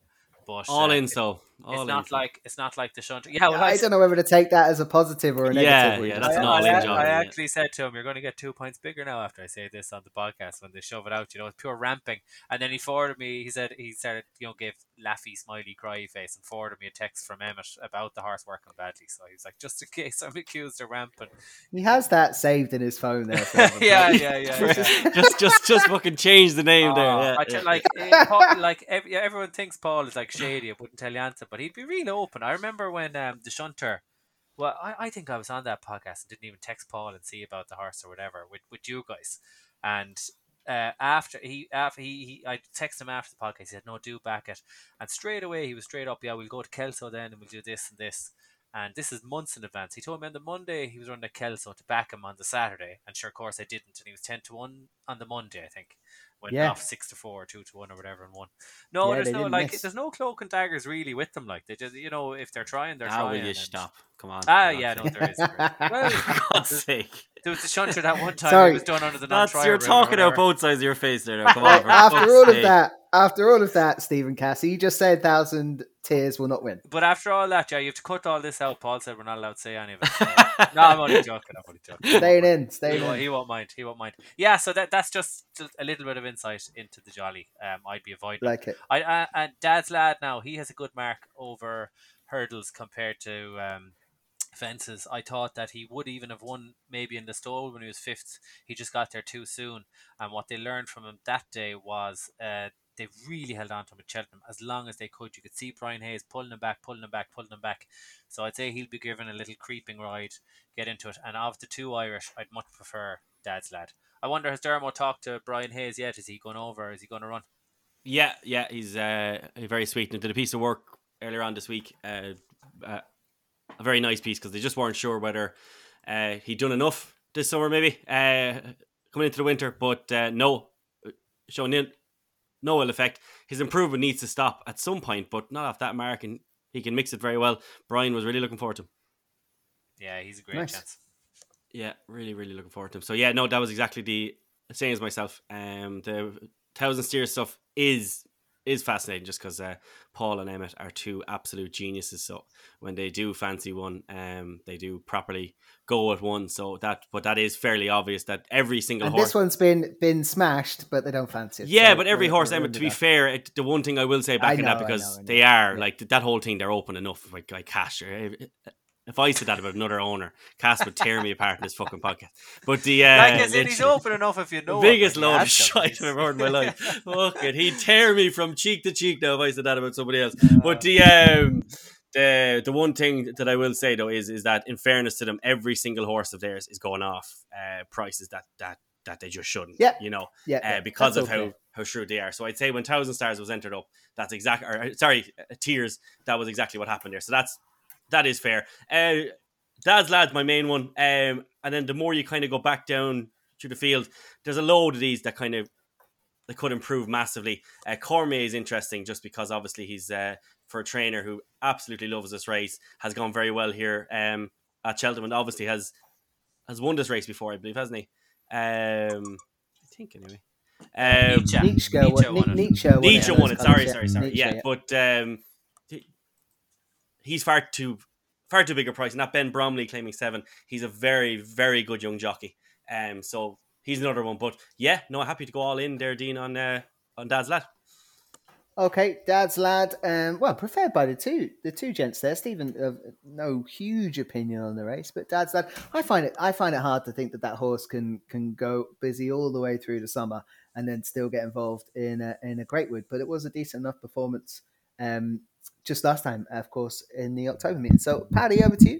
S6: but
S5: All
S6: uh,
S5: in, so all
S6: it's not
S5: so.
S6: like it's not like the shunt. Yeah, well,
S4: I
S6: I,
S4: don't know whether to take that as a positive or a negative.
S5: Yeah, yeah, that's
S6: I,
S5: an
S6: I-
S5: all-in
S6: I-
S5: job,
S6: I actually said to him, "You're going to get two points bigger now after I say this on the podcast when they shove it out." You know, it's pure ramping. And then he forwarded me. He said he started, you know, gave laughy, smiley, cry face, and forwarded me a text from Emmet about the horse working badly. So he's like, just in case I'm accused of ramping.
S4: He has that saved in his phone there. for
S6: yeah, yeah, yeah, yeah.
S5: just, just, just fucking change the name there.
S6: Oh,
S5: Yeah,
S6: I
S5: yeah.
S6: tell, like, eh, Paul, like ev- yeah, everyone thinks Paul is like shady. I wouldn't tell you anything, but he'd be real open. I remember when um, the shunter. Well, I, I think I was on that podcast and didn't even text Paul and see about the horse or whatever with, with you guys. And uh, after he after he, he I texted him after the podcast. He said, "No, do back it." And straight away he was straight up. Yeah, we'll go to Kelso then, and we'll do this and this. And this is months in advance. He told me on the Monday he was running at Kelso to back him on the Saturday, and sure, of course, I didn't. And he was ten to one on the Monday, I think. Went
S4: Yeah.
S6: off six to four, two to one, or whatever, and won. No,
S4: Yeah,
S6: there's no like,
S4: miss.
S6: there's no cloak and daggers really with them. Like they just, you know, if they're trying, they're
S5: Now
S6: trying.
S5: will you
S6: and-
S5: stop? Come on.
S6: Ah,
S5: for
S6: yeah,
S5: God's
S6: no,
S5: sake.
S6: there is. there is. Well,
S5: For God's sake.
S6: there was the shunter that one time.
S4: Sorry.
S6: It was done under the
S5: That's
S6: non-trial
S5: you're talking out both sides of your face there. Now. Come on. for
S4: after
S5: fuck's
S4: all of that, after all of that, Stephen Cassie, you just said thousand Tears will not win.
S6: But after all that, yeah, you have to cut all this out. Paul said we're not allowed to say any of it. So. no, I'm only joking. I'm only joking.
S4: Staying in,
S6: He
S4: staying
S6: won't,
S4: in.
S6: he won't mind. He won't mind. Yeah, so that that's just, just a little bit of insight into the jolly. Um, I'd be avoiding.
S4: Like it.
S6: I, I and Dad's lad now he has a good mark over hurdles compared to um, fences. I thought that he would even have won maybe in the stall when he was fifth. He just got there too soon. And what they learned from him that day was uh, they really held on to him at Cheltenham as long as they could. You could see Brian Hayes pulling him back, pulling him back, pulling him back. So I'd say he'll be given a little creeping ride, get into it. And of the two Irish, I'd much prefer Dad's lad. I wonder has Dermo talked to Brian Hayes yet? Is he going over? Is he going to run?
S5: Yeah, yeah, he's uh, very sweet and did a piece of work earlier on this week. Uh, uh, a very nice piece because they just weren't sure whether uh, he'd done enough this summer, maybe uh, coming into the winter. But uh, no, showing in no ill effect. His improvement needs to stop at some point, but not off that mark, and he can mix it very well. Brian was really looking forward to him.
S6: Yeah, he's a great
S4: Nice.
S6: chance.
S5: Yeah, really, really looking forward to him. So yeah, no, that was exactly the same as myself. Um, the thousand steers stuff is is fascinating just because uh, Paul and Emmet are two absolute geniuses. So when they do fancy one, um, they do properly go at one. So that, but that is fairly obvious that every single
S4: And
S5: horse.
S4: this one's been been smashed, but they don't fancy it.
S5: Yeah,
S4: so
S5: but every horse,
S4: Emmet,
S5: to be
S4: that.
S5: fair, it, the one thing I will say back
S4: I
S5: in
S4: know,
S5: that
S4: I
S5: because
S4: know, I
S5: they are
S4: Yeah.
S5: like that whole thing, they're open enough. Like, like Cass, if, if I said that about another owner, Cass would tear me apart in this fucking podcast. But the uh,
S6: like I said, he's
S5: literally-
S6: open enough if you know.
S5: biggest load of
S6: have to.
S5: shite I've ever heard in my life. Fuck it, he'd tear me from cheek to cheek now if I said that about somebody else. But the um, the the one thing that I will say though is is that in fairness to them, every single horse of theirs is going off uh, prices that that that they just shouldn't.
S4: Yeah.
S5: you know,
S4: Yeah,
S5: uh, because
S4: that's
S5: of how
S4: okay.
S5: how shrewd they are. So I'd say when Thousand Stars was entered up, that's exactly. Uh, sorry, uh, Tears. That was exactly what happened there. So that's that is fair. Uh, Dad's lad's my main one. Um, and then the more you kind of go back down through the field, there's a load of these that kind of that could improve massively. Uh, Cormier is interesting just because obviously he's uh, for a trainer who absolutely loves this race, has gone very well here um, at Cheltenham, and obviously has has won this race before, I believe, hasn't he? Um, I think anyway. Um,
S6: Nietzsche.
S4: Nietzsche,
S6: Nietzsche
S4: won,
S6: won it.
S4: Nietzsche won
S5: Nietzsche
S4: it.
S5: won it. Sorry, sorry, sorry.
S4: Nietzsche,
S5: yeah, but um, he- he's far too far too big a price. Not Ben Bromley claiming seven. He's a very very good young jockey. Um, so he's another one. But yeah, no, happy to go all in there, Dean, on uh, on Dad's lad.
S4: Okay, Dad's lad. Um, well, preferred by the two the two gents there. Stephen, uh, no huge opinion on the race, but Dad's lad. I find it I find it hard to think that that horse can can go busy all the way through the summer and then still get involved in a, in a Greatwood. But it was a decent enough performance. Um, just last time, of course, in the October meeting. So, Paddy, over to you.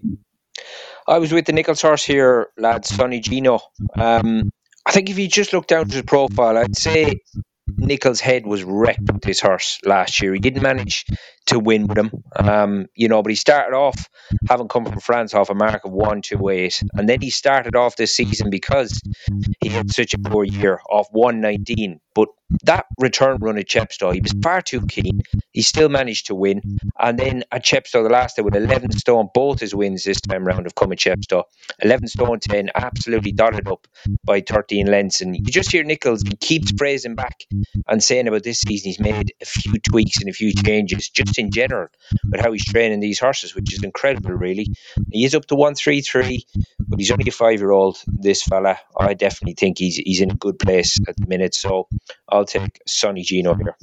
S7: I was with the Nicholls horse here, lads, Sonigino. Um, I think if you just look down to his profile, I'd say Nicholls' head was wrecked with this horse last year. He didn't manage to win with him, um, you know, but he started off having come from France off a mark of 128. And then he started off this season because he had such a poor year off 119. But that return run at Chepstow, he was far too keen. He still managed to win. And then at Chepstow, the last day with 11 stone, both his wins this time round have come at Chepstow. 11 stone 10, absolutely dotted up by 13 lengths. And you just hear Nicholls, he keeps praising back and saying about this season he's made a few tweaks and a few changes just in general with how he's training these horses, which is incredible, really. He is up to 133, but he's only a five year old, this fella. I definitely think he's he's in a good place at the minute. So I'll take Sonigino here.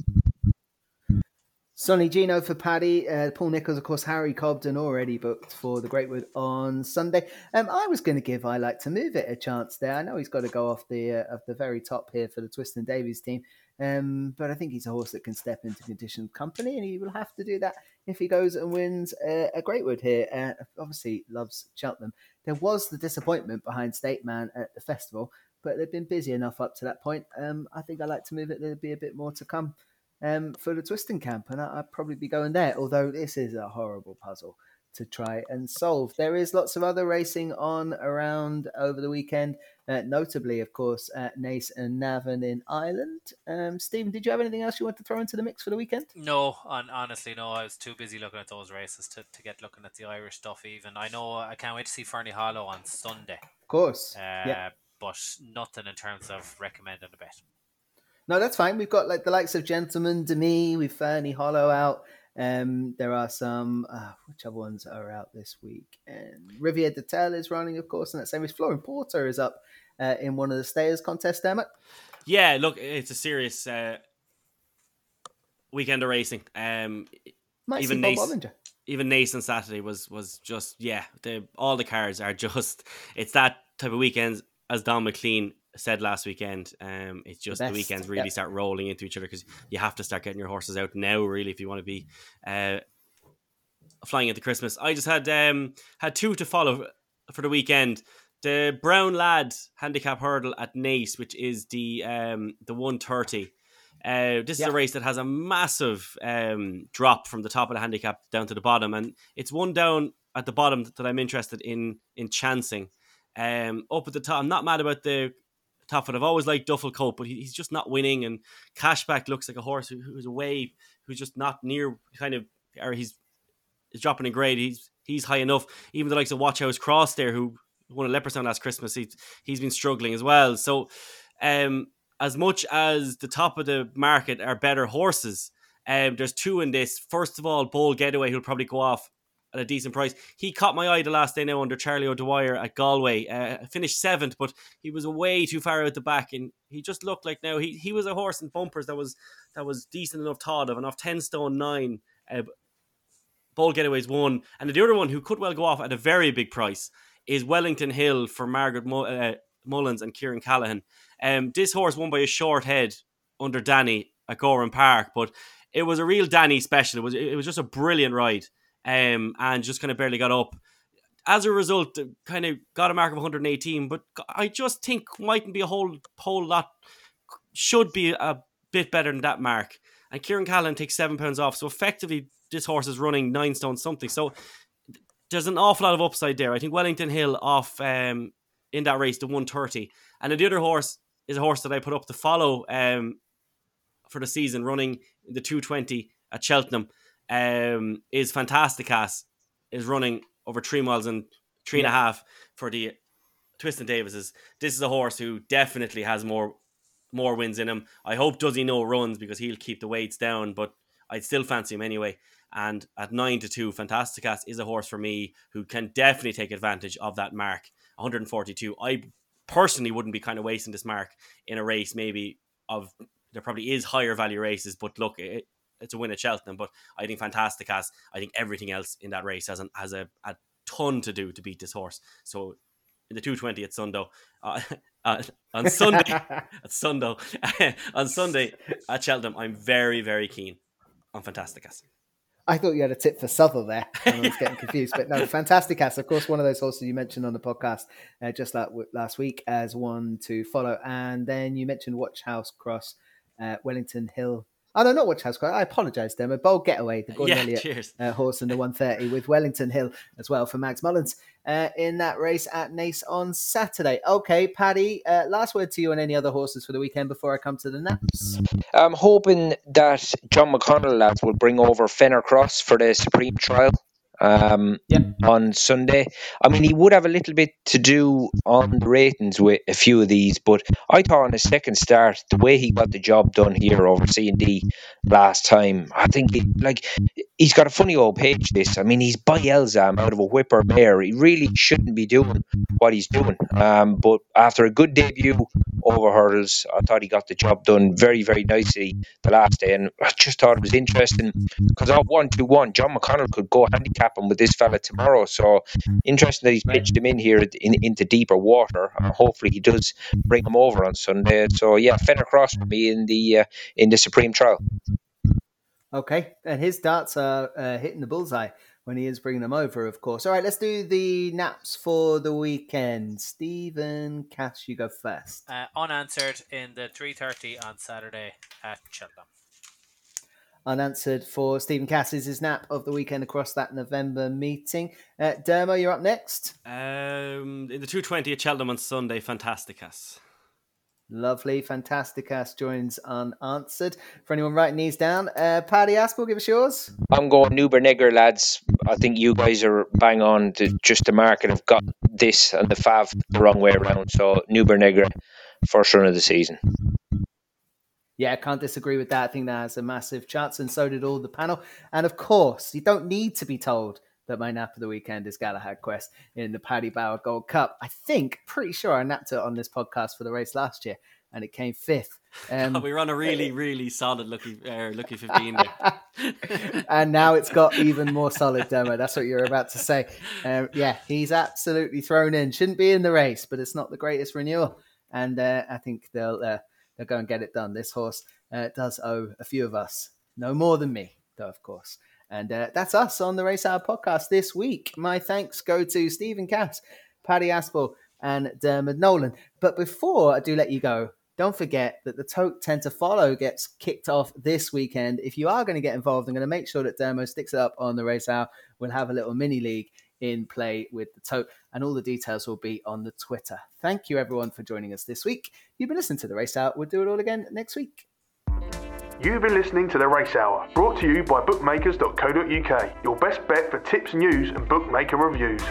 S4: Sonigino for Paddy. Uh, Paul Nicholls, of course, Harry Cobden already booked for the Greatwood on Sunday. Um, I was going to give I Like to Move It a chance there. I know he's got to go off the uh, of the very top here for the Twiston-Davies team. Um, but I think he's a horse that can step into conditioned company, and he will have to do that if he goes and wins uh, a Greatwood here. Uh, obviously, loves Cheltenham. There was the disappointment behind State Man at the festival, but they've been busy enough up to that point. Um, I think I like to move it. There'll be a bit more to come um, for the twisting camp, and I, I'd probably be going there. Although this is a horrible puzzle to try and solve. There is lots of other racing on around over the weekend, uh, notably, of course, at Naas and Navan in Ireland. Um, Stephen, did you have anything else you want to throw into the mix for the weekend?
S6: No, on, honestly, no. I was too busy looking at those races to, to get looking at the Irish stuff. Even I know I can't wait to see Ferny Hollow on Sunday.
S4: Of course,
S6: Uh,
S4: yeah.
S6: But nothing in terms of recommending a bet.
S4: No, that's fine. We've got like the likes of Gentleman, Demi, we've Ferny Hollow out. Um, there are some, uh, which other ones are out this week? And Riviere d'Etel is running, of course, and that same as Flooring Porter is up uh, in one of the stayers contests, damn it.
S5: Yeah, look, it's a serious uh, weekend of racing. Um,
S4: Might
S5: even
S4: Naas,
S5: even Naas on Saturday was was just yeah. The, all the cars are just it's that type of weekends as Donn McClean said last weekend. Um, it's just the,
S4: best,
S5: weekends really
S4: yeah.
S5: start rolling into each other because you have to start getting your horses out now. Really, if you want to be uh, flying into Christmas. I just had um had two to follow for the weekend. The Brown Lad handicap hurdle at Naas, which is the um the one thirty. Uh, this is a race that has a massive um, drop from the top of the handicap down to the bottom, and it's one down at the bottom that I'm interested in in chancing. Um, up at the top, I'm not mad about the top, and I've always liked Duffel Coat, but he, he's just not winning. And Cashback looks like a horse who, who's away, who's just not near, kind of, or he's is dropping in grade. He's he's high enough. Even the likes of Watch House Cross there, who won a Leopardstown last Christmas, he's he's been struggling as well. So, um, as much as the top of the market are better horses, um, there's two in this. First of all, Bold Getaway, who'll probably go off at a decent price. He caught my eye the last day now under Charlie O'Dwyer at Galway. Uh, finished seventh, but he was way too far out the back, and he just looked like now he he was a horse in bumpers that was that was decent enough thought of, off ten stone nine. Uh, Getaways one, and the other one who could well go off at a very big price is Wellington Hill for Margaret uh, Mullins and Kieran Callahan. Um, this horse won by a short head under Danny at Gowran Park, but it was a real Danny special. It was it was just a brilliant ride, um, and just kind of barely got up. As a result, kind of got a mark of 118, but I just think mightn't be a whole whole lot. Should be a bit better than that mark. And Kieran Callan takes seven pounds off, so effectively this horse is running nine stone something. So there's an awful lot of upside there. I think Wellington Hill off um, in that race to 130. And the other horse is a horse that I put up to follow um, for the season, running the 220 at Cheltenham. Um, is Fantastikas is running over three miles and three and a half for the Twiston Davises. This is a horse who definitely has more more wins in him. I hope does he know runs because he'll keep the weights down, but I'd still fancy him anyway. And at nine to two, Fantastikas is a horse for me who can definitely take advantage of that mark. 142. I personally wouldn't be kind of wasting this mark in a race, maybe of there probably is higher value races, but look, it, it's a win at Cheltenham. But I think Fantastikas, I think everything else in that race has an, has a, a ton to do to beat this horse. So in the 220 at Sundo, uh, uh, on Sunday, at Sundo, on Sunday at Cheltenham, I'm very, very keen on Fantastikas.
S4: I thought you had a tip for Southall there. I was getting confused, but no, fantastic ass. Of course, one of those horses you mentioned on the podcast uh, just like w- last week as one to follow, and then you mentioned Watch House Cross, uh, Wellington Hill. No, not Watch House Cross. I apologise, them. A bold getaway, the Gordon
S5: Yeah,
S4: Elliott uh, horse in the 130 with Wellington Hill as well for Max Mullins uh, in that race at Naas on Saturday. Okay, Paddy, uh, last word to you on any other horses for the weekend before I come to the naps.
S7: I'm hoping that John McConnell lads will bring over Fennor Cross for the Supreme Trial um, on Sunday. I mean, he would have a little bit to do on the ratings with a few of these, but I thought on his second start, the way he got the job done here over C and D last time, I think he, like he's got a funny old page. This, I mean, he's by Elzaam out of a whipper mare. He really shouldn't be doing what he's doing. Um, but after a good debut over hurdles, I thought he got the job done very, very nicely the last day, and I just thought it was interesting because at one two one, John McConnell could go handicap him with this fella tomorrow. So interesting that he's pitched him in here in, into deeper water. And hopefully, he does bring him over on Sunday. So yeah, Fennor Cross for me in the uh, in the Supreme Trial.
S4: Okay, and his darts are uh, hitting the bullseye when he is bringing them over, of course. All right, let's do the naps for the weekend. Stephen Cass, you go first.
S6: Uh, unanswered in the 3.30 on Saturday at Cheltenham.
S4: Unanswered for Stephen Cass is his nap of the weekend across that November meeting. Uh, Dermo, you're up next.
S5: Um, in the 220 at Cheltenham on Sunday, Fantastikas.
S4: Lovely, fantastic. Ass joins unanswered. For anyone writing these down, uh, Paddy Aspell, give us yours.
S7: I'm going Nube Negra, lads. I think you guys are bang on to just the market have got this and the Fav the wrong way around. So Nube Negra, first run of the season.
S4: Yeah, I can't disagree with that. I think that has a massive chance, and so did all the panel. And of course, you don't need to be told that my nap of the weekend is Galahad Quest in the Paddy Power Gold Cup. I think, pretty sure I napped it on this podcast for the race last year, and it came fifth.
S5: Um, we were on a really, really solid lucky, uh, lucky fifteen there,
S4: and now it's got even more solid demo. That's what you're about to say. Um, yeah, he's absolutely thrown in. Shouldn't be in the race, but it's not the greatest renewal, and uh, I think they'll uh, go and get it done. This horse uh, does owe a few of us, no more than me, though, of course. And uh, that's us on the Race Hour podcast this week. My thanks go to Stephen Cass, Paddy Aspell, and Dermot Nolan. But before I do let you go, don't forget that the Tote 10 to follow gets kicked off this weekend. If you are going to get involved, I'm going to make sure that Dermo sticks it up on the Race Hour. We'll have a little mini league in play with the Tote, and all the details will be on the Twitter. Thank you, everyone, for joining us this week. You've been listening to the Race Hour. We'll do it all again next week.
S8: You've been listening to The Race Hour, brought to you by bookmakers.co.uk, your best bet for tips, news, and bookmaker reviews.